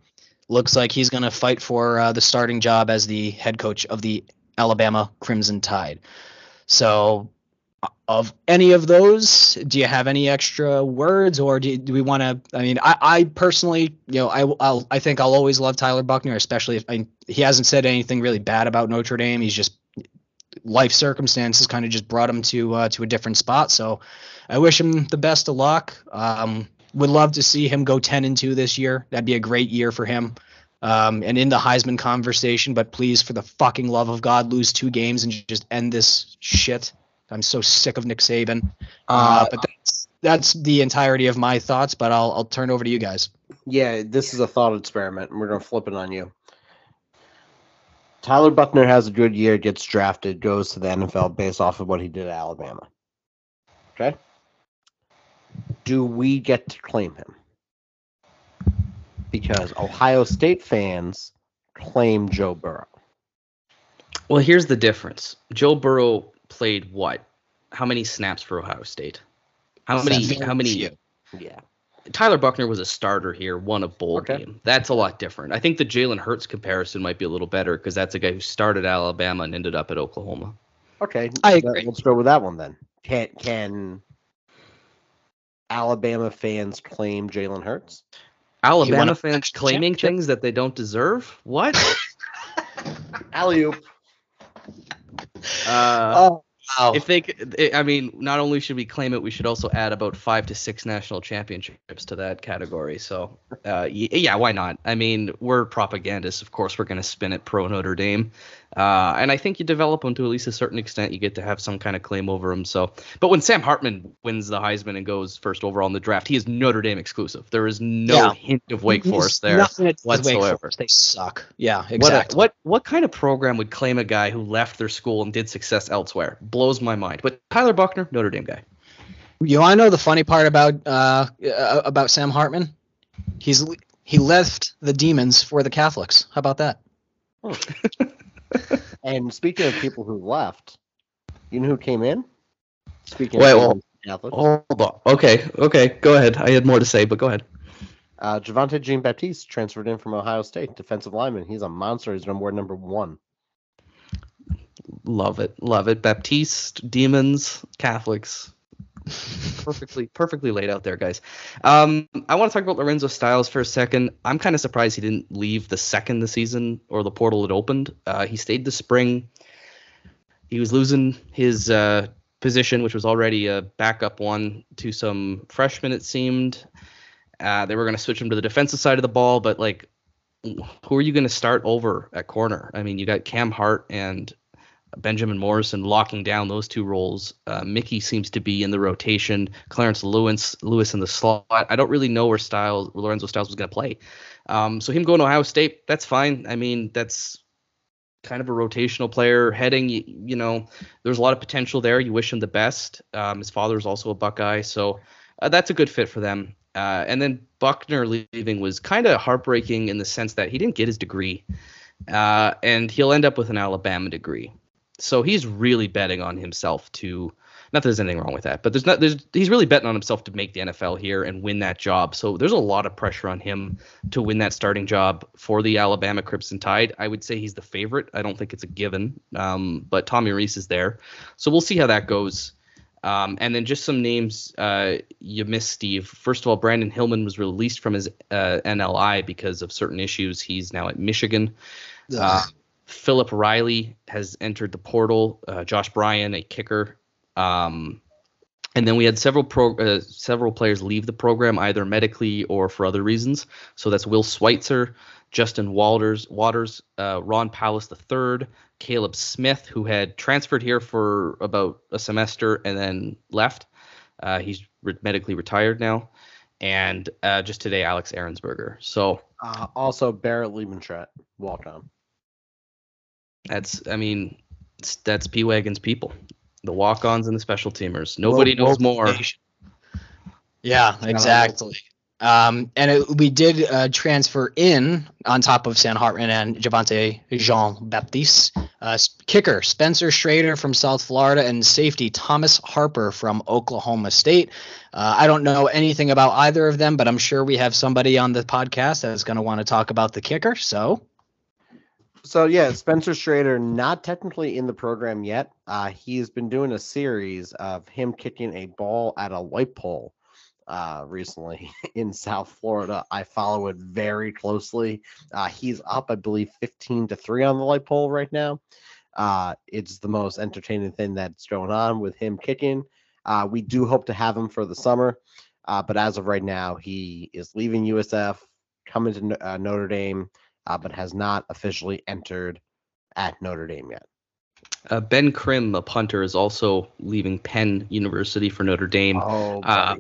Looks like he's going to fight for uh, the starting job as the head coach of the Alabama Crimson Tide. So, of any of those, do you have any extra words, or do, do we want to? I mean, I, I personally, you know, I I'll, I think I'll always love Tyler Buchner, especially if I, he hasn't said anything really bad about Notre Dame. He's just life circumstances kind of just brought him to uh, to a different spot. So, I wish him the best of luck. Um, would love to see him go ten and two this year. That'd be a great year for him. Um, and in the Heisman conversation, but please, for the fucking love of God, lose two games and just end this shit. I'm so sick of Nick Saban. Uh, but that's that's the entirety of my thoughts. But I'll I'll turn over to you guys. Yeah, this is a thought experiment, and we're going to flip it on you. Tyler Buchner has a good year, gets drafted, goes to the NFL based off of what he did at Alabama. Okay? Do we get to claim him? Because Ohio State fans claim Joe Burrow. Well, here's the difference. Joe Burrow played what? How many snaps for Ohio State? How many? Very How many? Yeah. Tyler Buchner was a starter here, won a bowl Okay. game. That's a lot different. I think the Jalen Hurts comparison might be a little better because that's a guy who started Alabama and ended up at Oklahoma. Okay. I let- agree. Let's go with that one then. Can can Alabama fans claim Jalen Hurts? Alabama fans national claiming championship. things that they don't deserve? What? Alley oop. uh, Oh wow! if they, I mean, not only should we claim it, we should also add about five to six national championships to that category. So, uh, yeah, why not? I mean, we're propagandists. Of course, we're going to spin it pro Notre Dame. Uh, and I think you develop them to at least a certain extent. You get to have some kind of claim over them. So, but when Sam Hartman wins the Heisman and goes first overall in the draft, he is Notre Dame exclusive. There is no Yeah. hint of Wake Forest there. Nothing to do with Wake whatsoever. Forest. They suck. Yeah, What, exactly. what what kind of program would claim a guy who left their school and did success elsewhere? Blows my mind. But Tyler Buchner, Notre Dame guy. You want to know the funny part about uh, uh, about Sam Hartman? He's he left the demons for the Catholics. How about that? And speaking of people who left, you know who came in? Speaking Wait, of Catholics, Hold on. Okay, okay, go ahead. I had more to say, but go ahead. uh, Javontae Jean Baptiste transferred in from Ohio State, defensive lineman. He's a monster. He's number number one. Love it, love it. Baptiste, demons, Catholics. perfectly, perfectly laid out there, guys. Um, I want to talk about Lorenzo Styles for a second. I'm kind of surprised he didn't leave the second the season or the portal had opened. Uh, he stayed the spring. He was losing his uh, position, which was already a backup one, to some freshmen. It seemed uh, they were going to switch him to the defensive side of the ball, but like who are you going to start over at corner? I mean, you got Cam Hart and Benjamin Morrison locking down those two roles. Uh, Mickey seems to be in the rotation. Clarence Lewis, Lewis in the slot. I don't really know where Styles, Lorenzo Styles was going to play. Um, so him going to Ohio State, that's fine. I mean, that's kind of a rotational player heading. You, you know, there's a lot of potential there. You wish him the best. Um, his father is also a Buckeye, so uh, that's a good fit for them. Uh, and then Buchner leaving was kind of heartbreaking in the sense that he didn't get his degree, uh, and he'll end up with an Alabama degree. So he's really betting on himself to not that there's anything wrong with that, but there's not there's he's really betting on himself to make the NFL here and win that job. So there's a lot of pressure on him to win that starting job for the Alabama Crimson Tide. I would say he's the favorite. I don't think it's a given, um, but Tommy Rees is there, so we'll see how that goes. Um, and then just some names uh, you missed, Steve. First of all, Brandon Hillman was released from his uh, NLI because of certain issues. He's now at Michigan. Uh, Philip Riley has entered the portal. Uh, Josh Bryan, a kicker. Um, and then we had several pro, uh, several players leave the program either medically or for other reasons. So that's Will Schweitzer, Justin Walters, Waters, uh, Ron Powlus III, Caleb Smith, who had transferred here for about a semester and then left. Uh, he's re- medically retired now. And uh, just today, Alex Ehrensberger. So Uh, also, Barrett Liebentritt, walk on. That's, I mean, that's P Wagon's people, the walk-ons and the special teamers. Nobody Woke- knows woke more. nation. Yeah, exactly. Um, and it, we did uh, transfer in on top of Sam Hartman and Javontae Jean Baptiste, uh, kicker Spencer Schrader from South Florida, and safety Thomas Harper from Oklahoma State. Uh, I don't know anything about either of them, but I'm sure we have somebody on the podcast that's going to want to talk about the kicker. So So yeah, Spencer Schrader not technically in the program yet. Uh, he's been doing a series of him kicking a ball at a light pole uh, recently in South Florida. I follow it very closely. Uh, he's up, I believe, 15 to three on the light pole right now. Uh, it's the most entertaining thing that's going on with him kicking. Uh, we do hope to have him for the summer, uh, but as of right now, he is leaving USF, coming to Notre Dame uh, but has not officially entered at Notre Dame yet. Uh, ben Krim, a punter, is also leaving Penn University for Notre Dame. Oh, uh.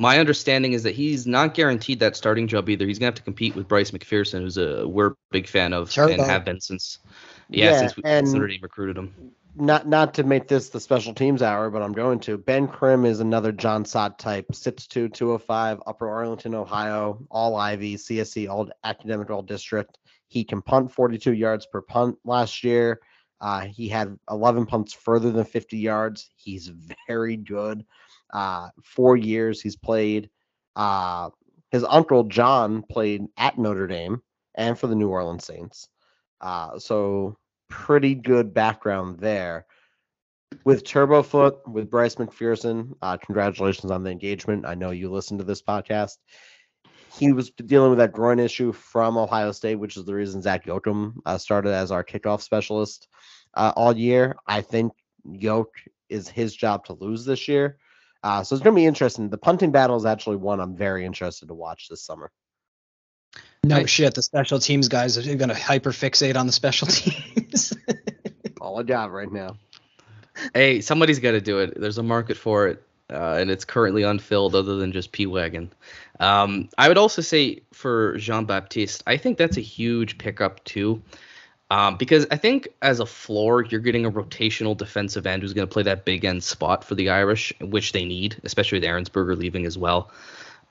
My understanding is that he's not guaranteed that starting job either. He's gonna have to compete with Bryce McPherson, who's a we're a big fan of and have been since yeah, Yeah, since, we, and- since Notre Dame recruited him. Not not to make this the special teams hour, but I'm going to. Ben Krim is another Jon Sot type, 6'2", 205, Upper Arlington, Ohio, all Ivy, CSC, all academic, all district. He can punt 42 yards per punt last year. Uh, he had 11 punts further than 50 yards. He's very good. Uh, four years he's played. Uh, his uncle John played at Notre Dame and for the New Orleans Saints. Uh, so pretty good background there. With Turbofoot, with Bryce McPherson, uh, congratulations on the engagement. I know you listen to this podcast. He was dealing with that groin issue from Ohio State, which is the reason Zac Yoakam uh, started as our kickoff specialist uh, all year. I think Yoke is his job to lose this year. Uh, so it's going to be interesting. The punting battle is actually one I'm very interested to watch this summer. No I- shit, the special teams guys are going to hyper fixate on the special teams. All I got right now. Hey, somebody's got to do it. There's a market for it, uh, and it's currently unfilled, other than just P wagon. Um, I would also say for Jean Baptiste, I think that's a huge pickup too, um, because I think as a floor, you're getting a rotational defensive end who's going to play that big end spot for the Irish, which they need, especially with Ehrensberger leaving as well.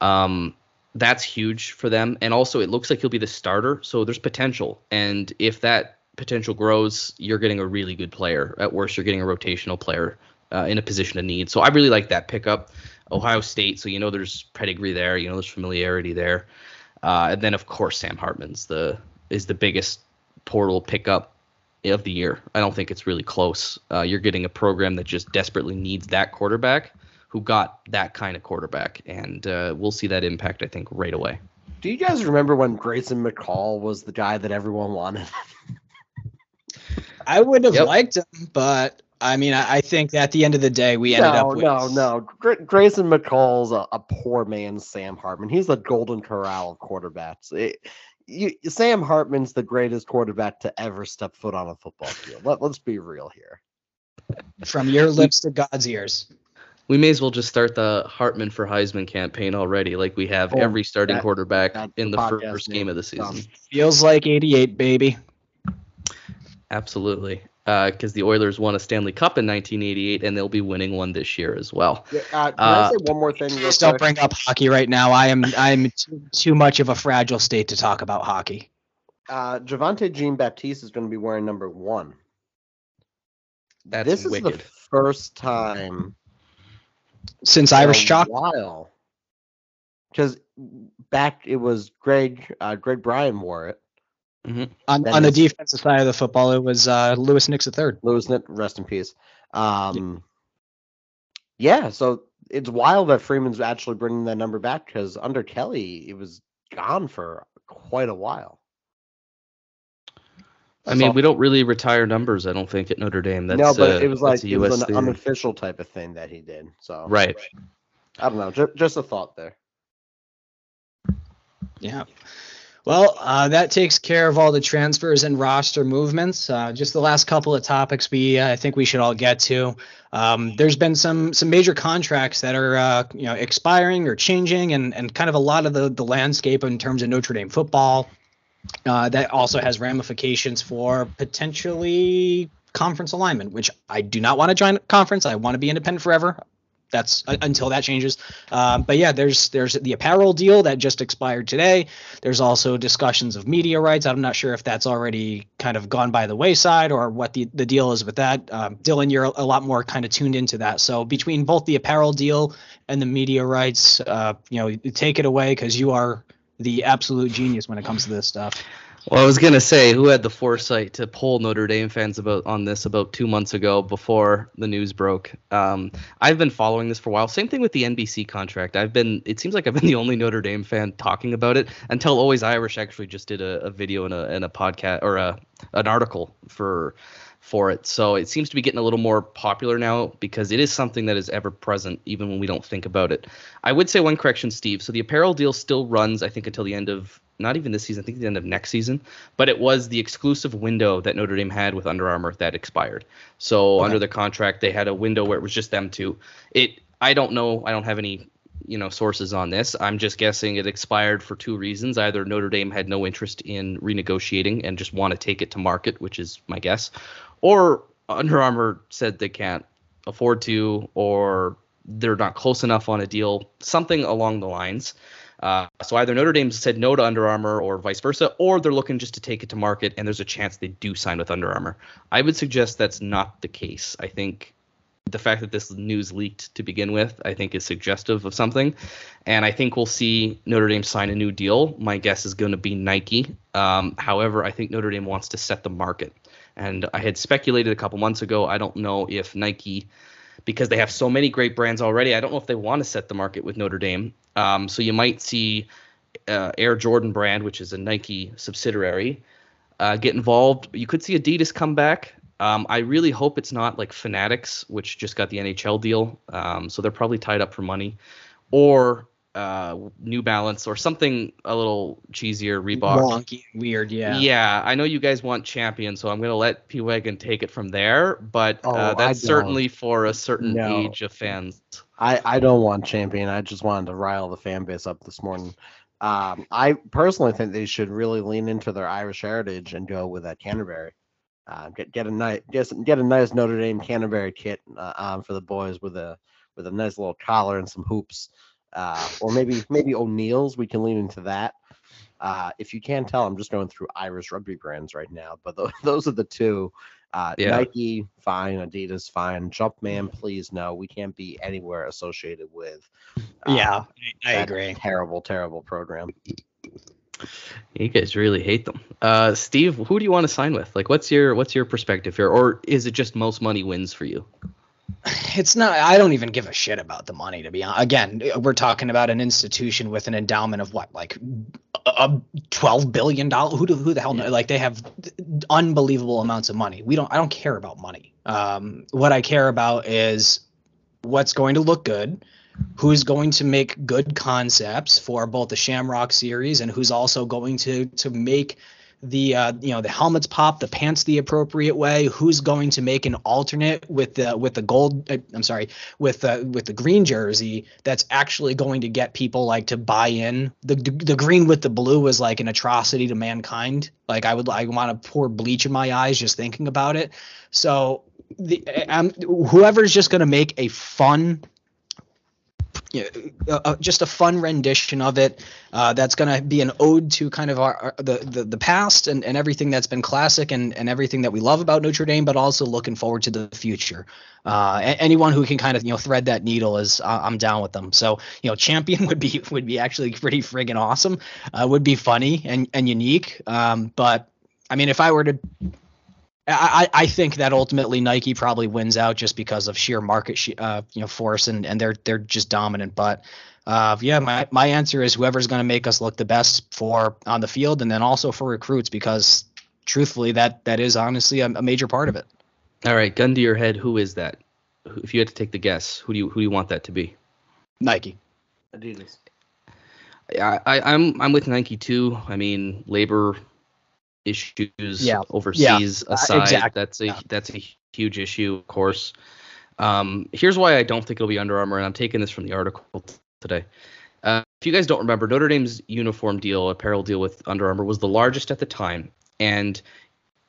Um, that's huge for them, and also it looks like he'll be the starter, so there's potential. And if that potential grows, you're getting a really good player. At worst, you're getting a rotational player uh, in a position of need. So I really like that pickup. Ohio State, so you know there's pedigree there, you know there's familiarity there, uh, and then of course Sam Hartman's the is the biggest portal pickup of the year. I don't think it's really close. Uh, you're getting a program that just desperately needs that quarterback who got that kind of quarterback, and uh, we'll see that impact I think right away. Do you guys remember when Grayson McCall was the guy that everyone wanted? I would have Yep. liked him, but I mean, I, I think at the end of the day, we ended no, up with no, no. Gra- Grayson McCall's a, a poor man's Sam Hartman. He's the golden corral of quarterbacks. It- you, Sam Hartman's the greatest quarterback to ever step foot on a football field. Let, let's be real here. From your lips to God's ears. We may as well just start the Hartman for Heisman campaign already, like we have Oh, every starting that- quarterback that's in the the podcast first name. game of the season. Um, Feels like 88, baby. Absolutely. Because the Oilers won a Stanley Cup in 1988, and they'll be winning one this year as well. Yeah, uh, can I Uh, say one more thing? real Please don't bring up hockey right now. I am I'm too, too much of a fragile state to talk about hockey. Uh, Javontae Jean Baptiste is going to be wearing number one. That's this is wicked. the first time Since in Irish Chalk, while. Because back it was Greg uh, Greg Bryan wore it. on, that on the defensive side of the football, it was uh, Louis Nix the third. Louis Nix, rest in peace. Um, yeah, so it's wild that Freeman's actually bringing that number back because under Kelly it was gone for quite a while. I mean, we don't really retire numbers, I don't think, at Notre Dame. That's no, but uh, it was like that's a it was an thing. unofficial type of thing that he did. So Right. I don't know, ju- just a thought there. Yeah. Well, uh, that takes care of all the transfers and roster movements. Uh, just the last couple of topics we uh, I think we should all get to. Um, there's been some some major contracts that are uh, you know expiring or changing, and and kind of a lot of the the landscape in terms of Notre Dame football. Uh, that also has ramifications for potentially conference alignment, which I do not want to join a conference. I want to be independent forever. That's uh, until that changes. Um, but yeah, there's there's the apparel deal that just expired today. There's also discussions of media rights. I'm not sure if that's already kind of gone by the wayside or what the, the deal is with that. Um, Dylan, you're a lot more kind of tuned into that. So between both the apparel deal and the media rights, uh, you know, take it away because you are the absolute genius when it comes to this stuff. Well, I was gonna say, who had the foresight to poll Notre Dame fans about on this about two months ago before the news broke? Um, I've been following this for a while. Same thing with the NBC contract. I've been. It seems like I've been the only Notre Dame fan talking about it until Always Irish actually just did a, a video and a and a podcast or a an article for for it. So it seems to be getting a little more popular now because it is something that is ever present, even when we don't think about it. I would say one correction, Steve. So the apparel deal still runs, I think, until the end of not even this season, I think the end of next season. But it was the exclusive window that Notre Dame had with Under Armour that expired. So Okay. under the contract, they had a window where it was just them two. It I don't know. I don't have any you know sources on this. I'm just guessing it expired for two reasons. Either Notre Dame had no interest in renegotiating and just want to take it to market, which is my guess, or Under Armour said they can't afford to, or they're not close enough on a deal, something along the lines. Uh, so either Notre Dame said no to Under Armour or vice versa, or they're looking just to take it to market, and there's a chance they do sign with Under Armour. I would suggest that's not the case. I think the fact that this news leaked to begin with, I think, is suggestive of something. And I think we'll see Notre Dame sign a new deal. My guess is going to be Nike. Um, however, I think Notre Dame wants to set the market. And I had speculated a couple months ago. I don't know if Nike, because they have so many great brands already, I don't know if they want to set the market with Notre Dame. Um, so you might see uh, Air Jordan brand, which is a Nike subsidiary, uh, get involved. You could see Adidas come back. Um, I really hope it's not like Fanatics, which just got the NHL deal, um, so they're probably tied up for money, or uh, New Balance, or something a little cheesier, Reebok. Wonky, weird, yeah. Yeah, I know you guys want champion, so I'm gonna let P Wagon take it from there. But Oh, uh, that's certainly for a certain No. age of fans. I, I don't want champion. I just wanted to rile the fan base up this morning. Um, I personally think they should really lean into their Irish heritage and go with that Canterbury. Uh, get get a nice get, get a nice Notre Dame Canterbury kit uh, um, for the boys with a with a nice little collar and some hoops, uh, or maybe maybe O'Neill's. We can lean into that. Uh, if you can't tell, I'm just going through Irish rugby brands right now, but tho- those are the two. Uh, Yeah. Nike, fine. Adidas, fine. Jumpman, please no. We can't be anywhere associated with. uh, Yeah, I agree. Terrible, terrible program. You guys really hate them. Uh, Steve, who do you want to sign with? Like, what's your what's your perspective here, or is it just most money wins for you? It's not. I don't even give a shit about the money. To be honest, again, we're talking about an institution with an endowment of what, like, a twelve billion dollar. Who do, who the hell know? Like, they have unbelievable amounts of money. We don't. I don't care about money. Um, what I care about is what's going to look good, who's going to make good concepts for both the Shamrock series, and who's also going to to make the uh, you know the helmets pop, the pants the appropriate way. Who's going to make an alternate with the with the gold? Uh, I'm sorry, with the with the green jersey that's actually going to get people like to buy in. The the green with the blue is like an atrocity to mankind. Like I would I want to pour bleach in my eyes just thinking about it. So the um, whoever's just going to make a fun uh, uh, just a fun rendition of it uh, that's going to be an ode to kind of our, our, the, the the past and, and everything that's been classic and, and everything that we love about Notre Dame, but also looking forward to the future. Uh, anyone who can kind of you know thread that needle is I'm down with them. So you know, champion would be would be actually pretty friggin' awesome. Uh, would be funny and and unique. Um, but I mean, if I were to I, I think that ultimately Nike probably wins out just because of sheer market sh- uh, you know force and, and they're they're just dominant. But uh, yeah, my, my answer is whoever's going to make us look the best for on the field and then also for recruits because truthfully that that is honestly a, a major part of it. All right, gun to your head, who is that? If you had to take the guess, who do you who do you want that to be? Nike. Adidas. I, I I'm I'm with Nike too. I mean, labor issues Yeah. overseas Uh, aside, exactly. that's a Yeah. that's a huge issue, of course. Um, here's why I don't think it'll be Under Armour, and I'm taking this from the article t- today. Uh, if you guys don't remember, Notre Dame's uniform deal, apparel deal with Under Armour was the largest at the time, and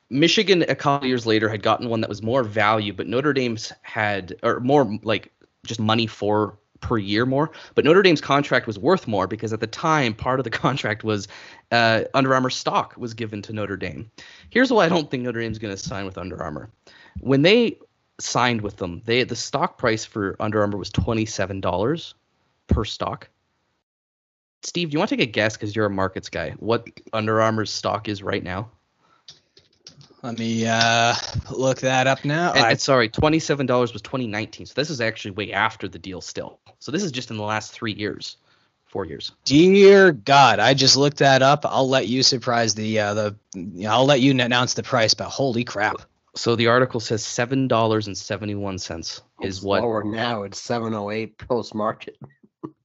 Michigan a couple years later had gotten one that was more value, but Notre Dame's had or more like just money for per year more. But Notre Dame's contract was worth more because at the time part of the contract was uh, Under Armour stock was given to Notre Dame. Here's why I don't think Notre Dame's going to sign with Under Armour. When they signed with them, they the stock price for Under Armour was twenty seven dollars per stock. Steve, do you want to take a guess because you're a markets guy? What Under Armour's stock is right now? Let me uh, look that up now. And, sorry, twenty-seven dollars was 2019. So this is actually way after the deal still. So this is just in the last three years, four years. Dear God, I just looked that up. I'll let you surprise the uh, the. You know, I'll let you announce the price, but holy crap! So the article says seven dollars and seventy-one cents is It's what. lower now. It's 708 post market.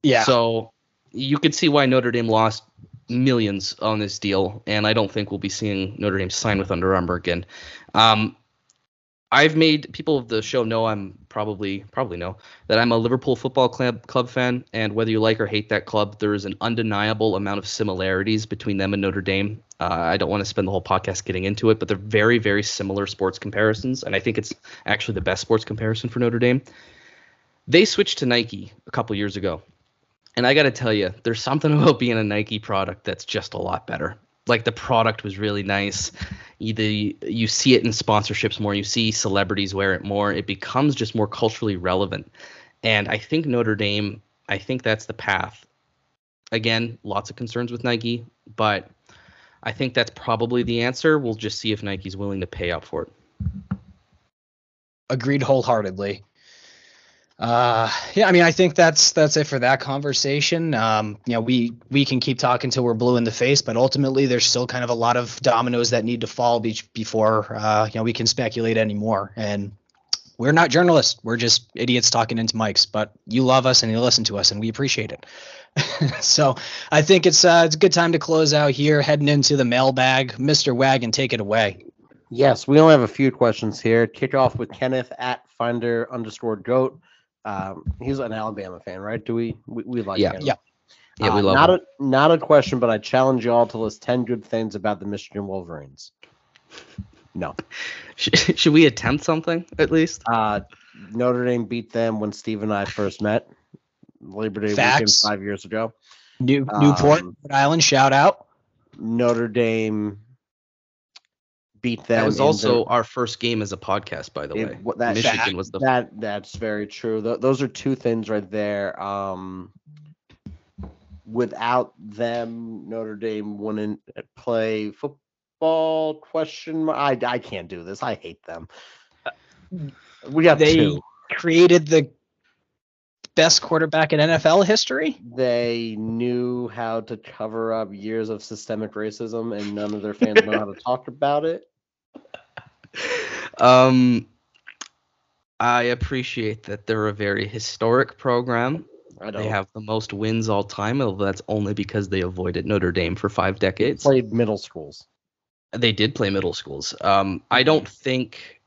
Yeah, So you could see why Notre Dame lost millions on this deal, and I don't think we'll be seeing Notre Dame sign with Under Armour again. Um, I've made people of the show know I'm probably probably know that I'm a Liverpool Football Club club fan, and whether you like or hate that club, there is an undeniable amount of similarities between them and Notre Dame. Uh, I don't want to spend the whole podcast getting into it, but they're very very similar sports comparisons, and I think it's actually the best sports comparison for Notre Dame. They switched to Nike a couple years ago. And I got to tell you, there's something about being a Nike product that's just a lot better. Like the product was really nice. The, you see it in sponsorships more. You see celebrities wear it more. It becomes just more culturally relevant. And I think Notre Dame, I think that's the path. Again, lots of concerns with Nike, but I think that's probably the answer. We'll just see if Nike's willing to pay up for it. agreed wholeheartedly. Uh, yeah, I mean, I think that's that's it for that conversation. Um, you know, we we can keep talking till we're blue in the face, but ultimately, there's still kind of a lot of dominoes that need to fall be- before uh, you know we can speculate anymore. And we're not journalists; we're just idiots talking into mics. But you love us and you listen to us, and we appreciate it. so I think it's uh, it's a good time to close out here, heading into the mailbag. Mister Wagon, take it away. Yes, we only have a few questions here. Kick off with Kenneth at finder underscore goat. Um, he's an Alabama fan, right? Do we we, we like Yeah. Kenneth. Yeah. Yeah, we Uh, love not him. a not a question, but I challenge you all to list ten good things about the Michigan Wolverines. No. Should, should we attempt something at least? Uh, Notre Dame beat them when Steve and I first met Labor Day weekend five years ago. New Newport, Um, Rhode Island, shout out. Notre Dame beat them. That was also the- our first game as a podcast, by the it- way. that- Michigan fact- was the that that's very true. Th- those are two things right there. Um, without them, Notre Dame wouldn't play football. Question. I I can't do this. I hate them. We got They two. created the best quarterback in NFL history. They knew how to cover up years of systemic racism, and none of their fans know how to talk about it. Um I appreciate that they're a very historic program. I They have the most wins all time, although that's only because they avoided Notre Dame for five decades. played middle schools. They did play middle schools. Um, I don't think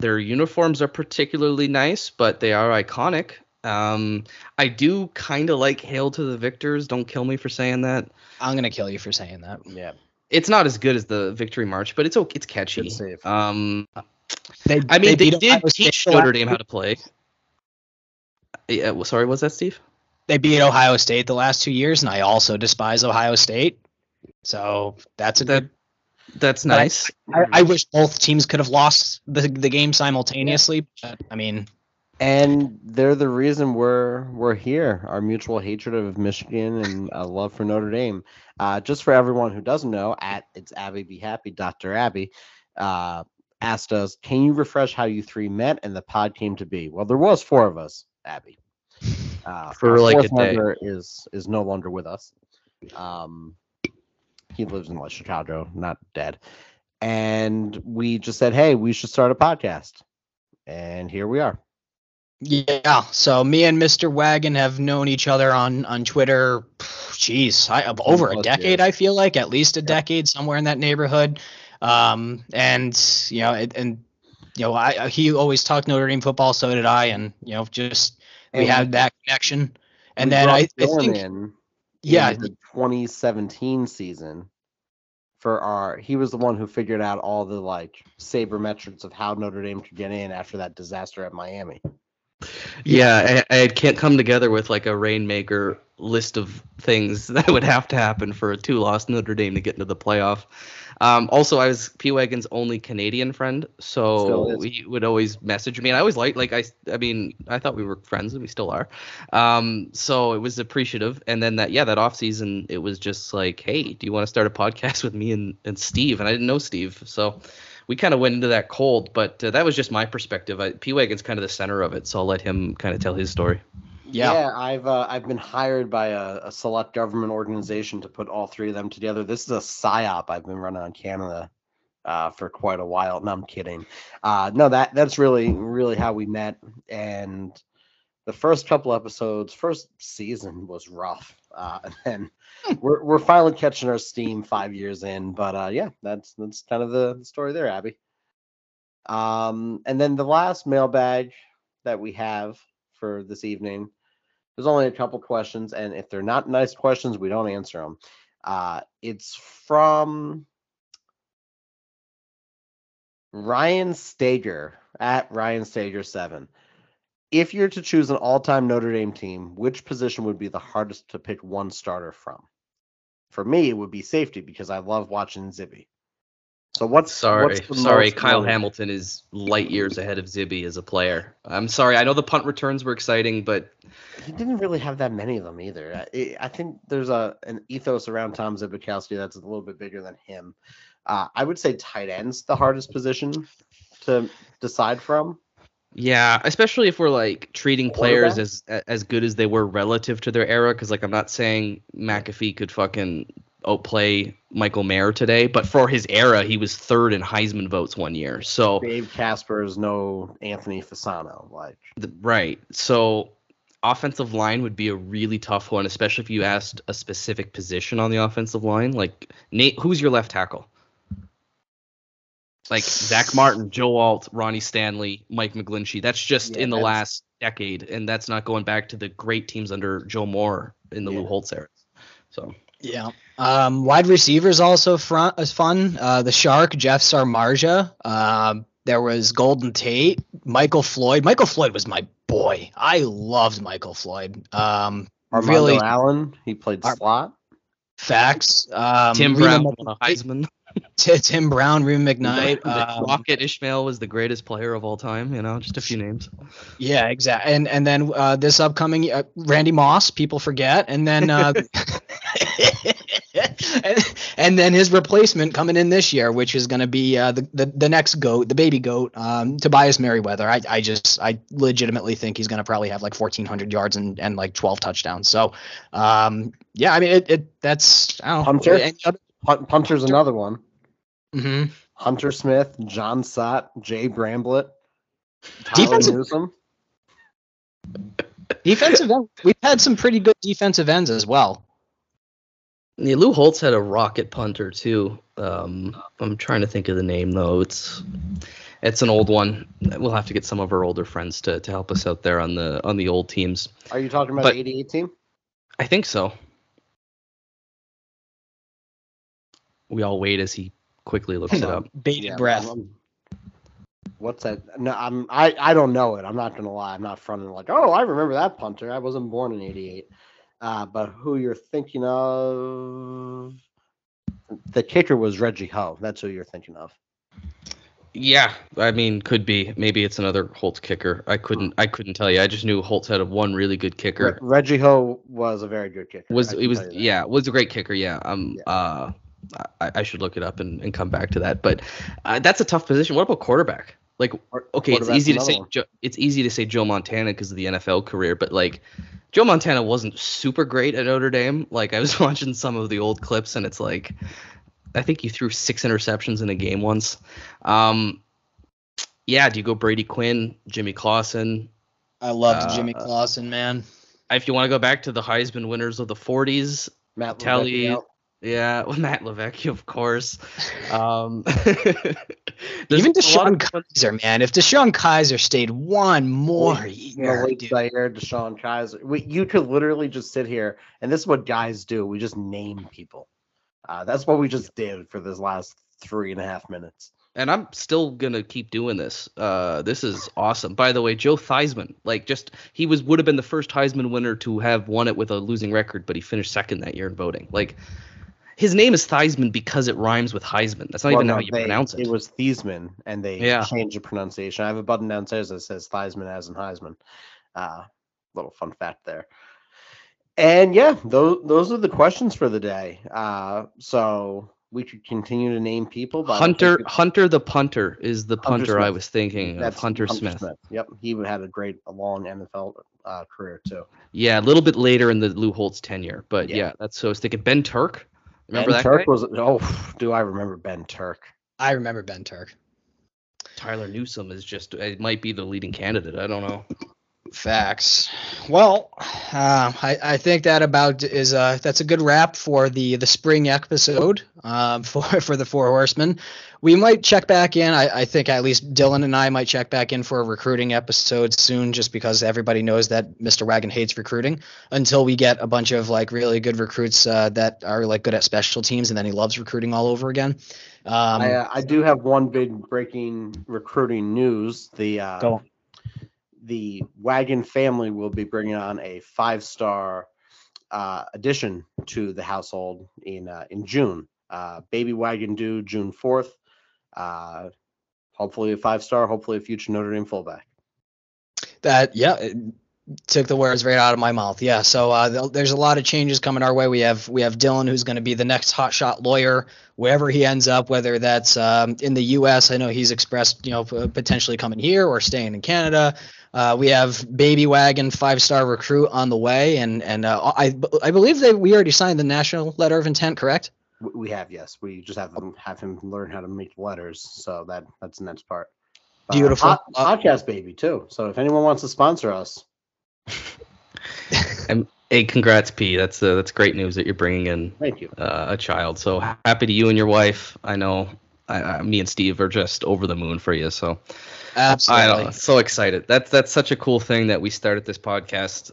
their uniforms are particularly nice, but they are iconic. Um, I do kind of like "Hail to the Victors." Don't kill me for saying that. I'm gonna kill you for saying that. Yeah. It's not as good as the Victory March, but it's okay. It's catchy. Um, They, I mean, they, beat did teach Notre Dame how to play. Yeah, well, sorry, was that Steve? They beat Ohio State the last two years, and I also despise Ohio State. So that's a That good. that's But I- nice. I, I wish both teams could have lost the the game simultaneously. But I mean, And they're the reason we're we're here. Our mutual hatred of Michigan and a love for Notre Dame. Uh, just for everyone who doesn't know, at it's Abby Be Happy, Dr. Abby, uh, asked us, "Can you refresh how you three met and the pod came to be?" Well, there was four of us, Abby. Uh, For like a day. is is no longer with us. Um, he lives in like Chicago, not dead. And we just said, "Hey, we should start a podcast," and here we are. Yeah. So me and Mr. Wagon have known each other on on Twitter. Jeez, I, over a decade. years. I feel like at least a decade, somewhere in that neighborhood. Um, and you know, it, and you know, I he always talked Notre Dame football, so did I, and you know, just we had that connection. And then I, I think, in yeah, in the 2017 season for our he was the one who figured out all the like sabermetrics of how Notre Dame could get in after that disaster at Miami. Yeah, I, I can't come together with like a rainmaker list of things that would have to happen for a two-loss Notre Dame to get into the playoff. Um, also, I was P Wagon's only Canadian friend, so he would always message me, and I always liked like I, I mean, I thought we were friends, and we still are. Um, so it was appreciative, and then that yeah, that off season, it was just like, hey, do you want to start a podcast with me and and Steve? And I didn't know Steve, so we kind of went into that cold, but uh, that was just my perspective. I, P Wagon's kind of the center of it, so I'll let him kind of tell his story. yeah, I've uh, I've been hired by a, a select government organization to put all three of them together. This is a psyop I've been running on Canada uh, for quite a while. No, I'm kidding. Uh, no, that that's really really how we met. And the first couple episodes, first season was rough, uh, and then we're we're finally catching our steam five years in. But uh, yeah, that's that's kind of the, story there, Abby. Um, and then the last mailbag that we have for this evening. There's only a couple questions, and if they're not nice questions, we don't answer them. Uh, it's from Ryan Stager at Ryan Stager seven. If you're to choose an all-time Notre Dame team, which position would be the hardest to pick one starter from? For me, it would be safety because I love watching Zibby. So what's Sorry, what's sorry. Kyle Hamilton is light years ahead of Zibby as a player. I'm sorry. I know the punt returns were exciting, but he didn't really have that many of them either. I, I think there's a an ethos around Tom Zbikowski that's a little bit bigger than him. Uh, I would say tight end's the hardest position to decide from. Yeah, especially if we're like treating players as as good as they were relative to their era. Because like I'm not saying MacAfee could fucking outplay Michael Mayer today, but for his era, he was third in Heisman votes one year. So Dave Casper is no Anthony Fasano. Like The- right. So offensive line would be a really tough one, especially if you asked a specific position on the offensive line. Like Nate, who's your left tackle? Like Zach Martin, Joe Alt, Ronnie Stanley, Mike McGlinchey. That's just Yeah, in the last decade, and that's not going back to the great teams under Joe Moore in the Lou Yeah. Holtz era. So Yeah. Um, wide receivers also front is fun. Uh, the Shark, Jeff Samardzija. Um, there was Golden Tate, Michael Floyd. Michael Floyd was my boy. I loved Michael Floyd. Um, Armando really Allen, he played Ar- slot. facts. Um, Tim Reba Brown Mc- won a Heisman. T- Tim Brown, Reba McKnight. Um, Rocket Ismail was the greatest player of all time. You know, just a few names. Yeah, exactly. And and then uh, this upcoming uh, Randy Moss, people forget, and then uh, and, and then his replacement coming in this year, which is going to be uh, the, the the next goat, the baby goat, um, Tobias Merriweather. I I just I legitimately think he's going to probably have like 1,400 yards and, and like 12 touchdowns. So, um, yeah, I mean it, it that's I don't know. Hunter? Any other- Punt, Punter's another one. Mhm. Hunter Smith, Jon Sot, Jay Bramblett. Tyler Defensive- Newsome. Defensive end. We've had some pretty good defensive ends as well. Yeah, Lou Holtz had a rocket punter too. Um, I'm trying to think of the name though. It's it's an old one. We'll have to get some of our older friends to, to help us out there on the on the old teams. Are you talking about But- the 88 team? I think so. We all wait as he quickly looks it up. Bated Yeah, breath. I'm- what's that? No, I'm I, I don't know it. I'm not gonna lie. I'm not fronting like, oh, I remember that punter. I wasn't born in '88. Uh, but who you're thinking of? The kicker was Reggie Ho. That's who you're thinking of. Yeah, I mean, could be. Maybe it's another Holtz kicker. I couldn't. I couldn't tell you. I just knew Holtz had a one really good Re- kicker. Reggie Ho was a very good kicker. Was I it was tell you that. yeah was a great kicker. Yeah. Um. Yeah. Uh. I, I should look it up and, and come back to that. But uh, that's a tough position. What about quarterback? Like, okay, it's easy to say. Joe, it's easy to say Joe Montana because of the NFL career, but like, Joe Montana wasn't super great at Notre Dame. Like, I was watching some of the old clips, and it's like, I think he threw six interceptions in a game once. Um, yeah, do you go Brady Quinn, Jimmy Clausen? I loved Uh, Jimmy Clausen, man. If you want to go back to the Heisman winners of the 40s, Matt out. Yeah, well, Matt Levesque, of course. Um, Even there's DeShone Kizer, man. If DeShone Kizer stayed one more Malik year, dude. Zaire, DeShone Kizer. We, you could literally just sit here, and this is what guys do. We just name people. Uh, that's what we just did for this last three and a half minutes. and I'm still gonna keep doing this. Uh, this is awesome. By the way, Joe Theismann, like just he was would have been the first Heisman winner to have won it with a losing record, but he finished second that year in voting. Like his name is Theismann because it rhymes with Heisman. That's not Well, even no, how you they- pronounce it. It was Theismann, and they Yeah. changed the pronunciation. I have a button downstairs that says Theismann as in Heisman. Uh, little fun fact there. And yeah, those those are the questions for the day. Uh, so we could continue to name people. But Hunter Hunter the punter is the Hunter punter I was thinking of. Hunter, Smith. Yep, he had a great, a long NFL uh, career too. Yeah, a little bit later in the Lou Holtz tenure, but Yeah. yeah, that's so I was thinking Ben Turk. Remember ben that Turk guy? was oh, do I remember Ben Turk? I remember Ben Turk. Tyler Newsome is just it might be the leading candidate. I don't know. Facts. Well, uh, I, I think that about is uh that's a good wrap for the the spring episode um, for for the Four Horsemen. We might check back in. I, I think at least Dylan and I might check back in for a recruiting episode soon, just because everybody knows that Mr. Wagon hates recruiting. Until we get a bunch of like really good recruits uh, that are like good at special teams, and then he loves recruiting all over again. Um, I, uh, I do have one big breaking recruiting news. The uh, Go on. The Wagon family will be bringing on a five star uh, addition to the household in uh, in June. Uh, baby Wagon due June fourth. Uh, hopefully a five star. Hopefully a future Notre Dame fullback. That yeah, took the words right out of my mouth. Yeah, so uh, there's a lot of changes coming our way. We have we have Dylan, who's going to be the next hotshot lawyer wherever he ends up, whether that's um, in the U.S. I know he's expressed you know potentially coming here or staying in Canada. Uh, we have Baby Wagon, five star recruit on the way, and and uh, I I believe that we already signed the national letter of intent, correct? We have yes. We just have them have him learn how to make letters. So that that's the next part. Uh, Beautiful. pod- Uh, podcast baby too. So if anyone wants to sponsor us, and Hey, congrats, P. That's uh, that's great news that you're bringing in thank you. uh, a child. So happy to you and your wife. I know I, I, me and Steve are just over the moon for you. So Absolutely. So excited. That's that's such a cool thing that we started this podcast.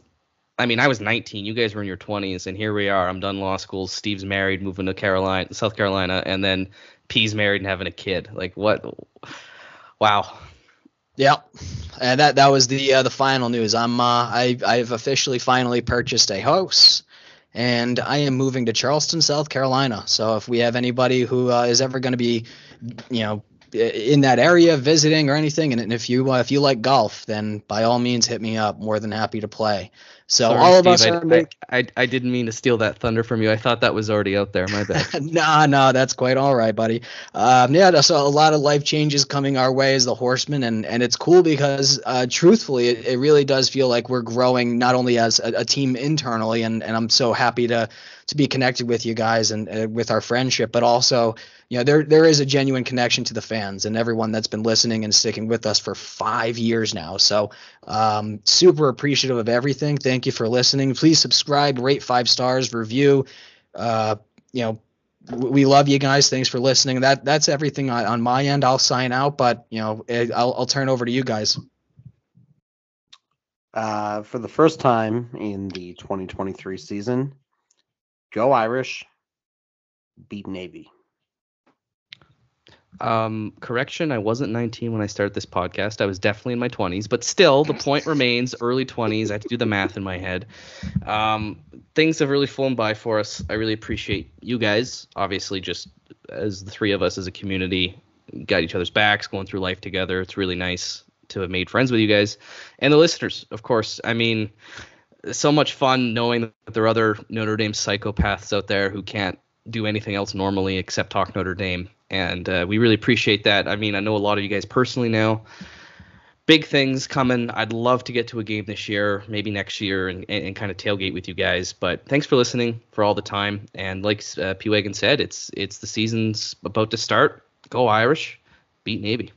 I mean, I was 19. You guys were in your 20s, and here we are. I'm done law school. Steve's married, moving to Carolina, South Carolina, and then P's married and having a kid. Like what? Wow. Yep, and that that was the uh, the final news. I'm uh, I I've officially finally purchased a house, and I am moving to Charleston, South Carolina. So if we have anybody who uh, is ever going to be, you know, in that area visiting or anything, and if you uh, if you like golf, then by all means hit me up. More than happy to play. So Sorry, all of us are I, make- I, I, I didn't mean to steal that thunder from you. I thought that was already out there. My bad. nah, nah, that's quite all right, buddy. Um, yeah, so a lot of life changes coming our way as the Horsemen, and and it's cool because, uh, truthfully, it, it really does feel like we're growing not only as a, a team internally, and and I'm so happy to to be connected with you guys and uh, with our friendship, but also, you know, there there is a genuine connection to the fans and everyone that's been listening and sticking with us for five years now. So, um, super appreciative of everything. Thank you for listening. Please subscribe, rate five stars, review. Uh, you know, we love you guys. Thanks for listening. That that's everything on, on my end. I'll sign out, but you know, I'll I'll turn over to you guys. Uh, for the first time in the 2023 season, go Irish, beat Navy. Um, correction, I wasn't 19 when I started this podcast. I was definitely in my 20s, but still, the point remains early 20s. I had to do the math in my head. Um, things have really flown by for us. I really appreciate you guys. Obviously, just as the three of us as a community got each other's backs, going through life together. It's really nice to have made friends with you guys and the listeners, of course. I mean, so much fun knowing that there are other Notre Dame psychopaths out there who can't do anything else normally except talk Notre Dame. And uh, we really appreciate that. I mean, I know a lot of you guys personally now. Big things coming. I'd love to get to a game this year, maybe next year, and, and, and kind of tailgate with you guys. But thanks for listening for all the time. And like uh, P Wagon said, it's it's the season's about to start. Go Irish, beat Navy.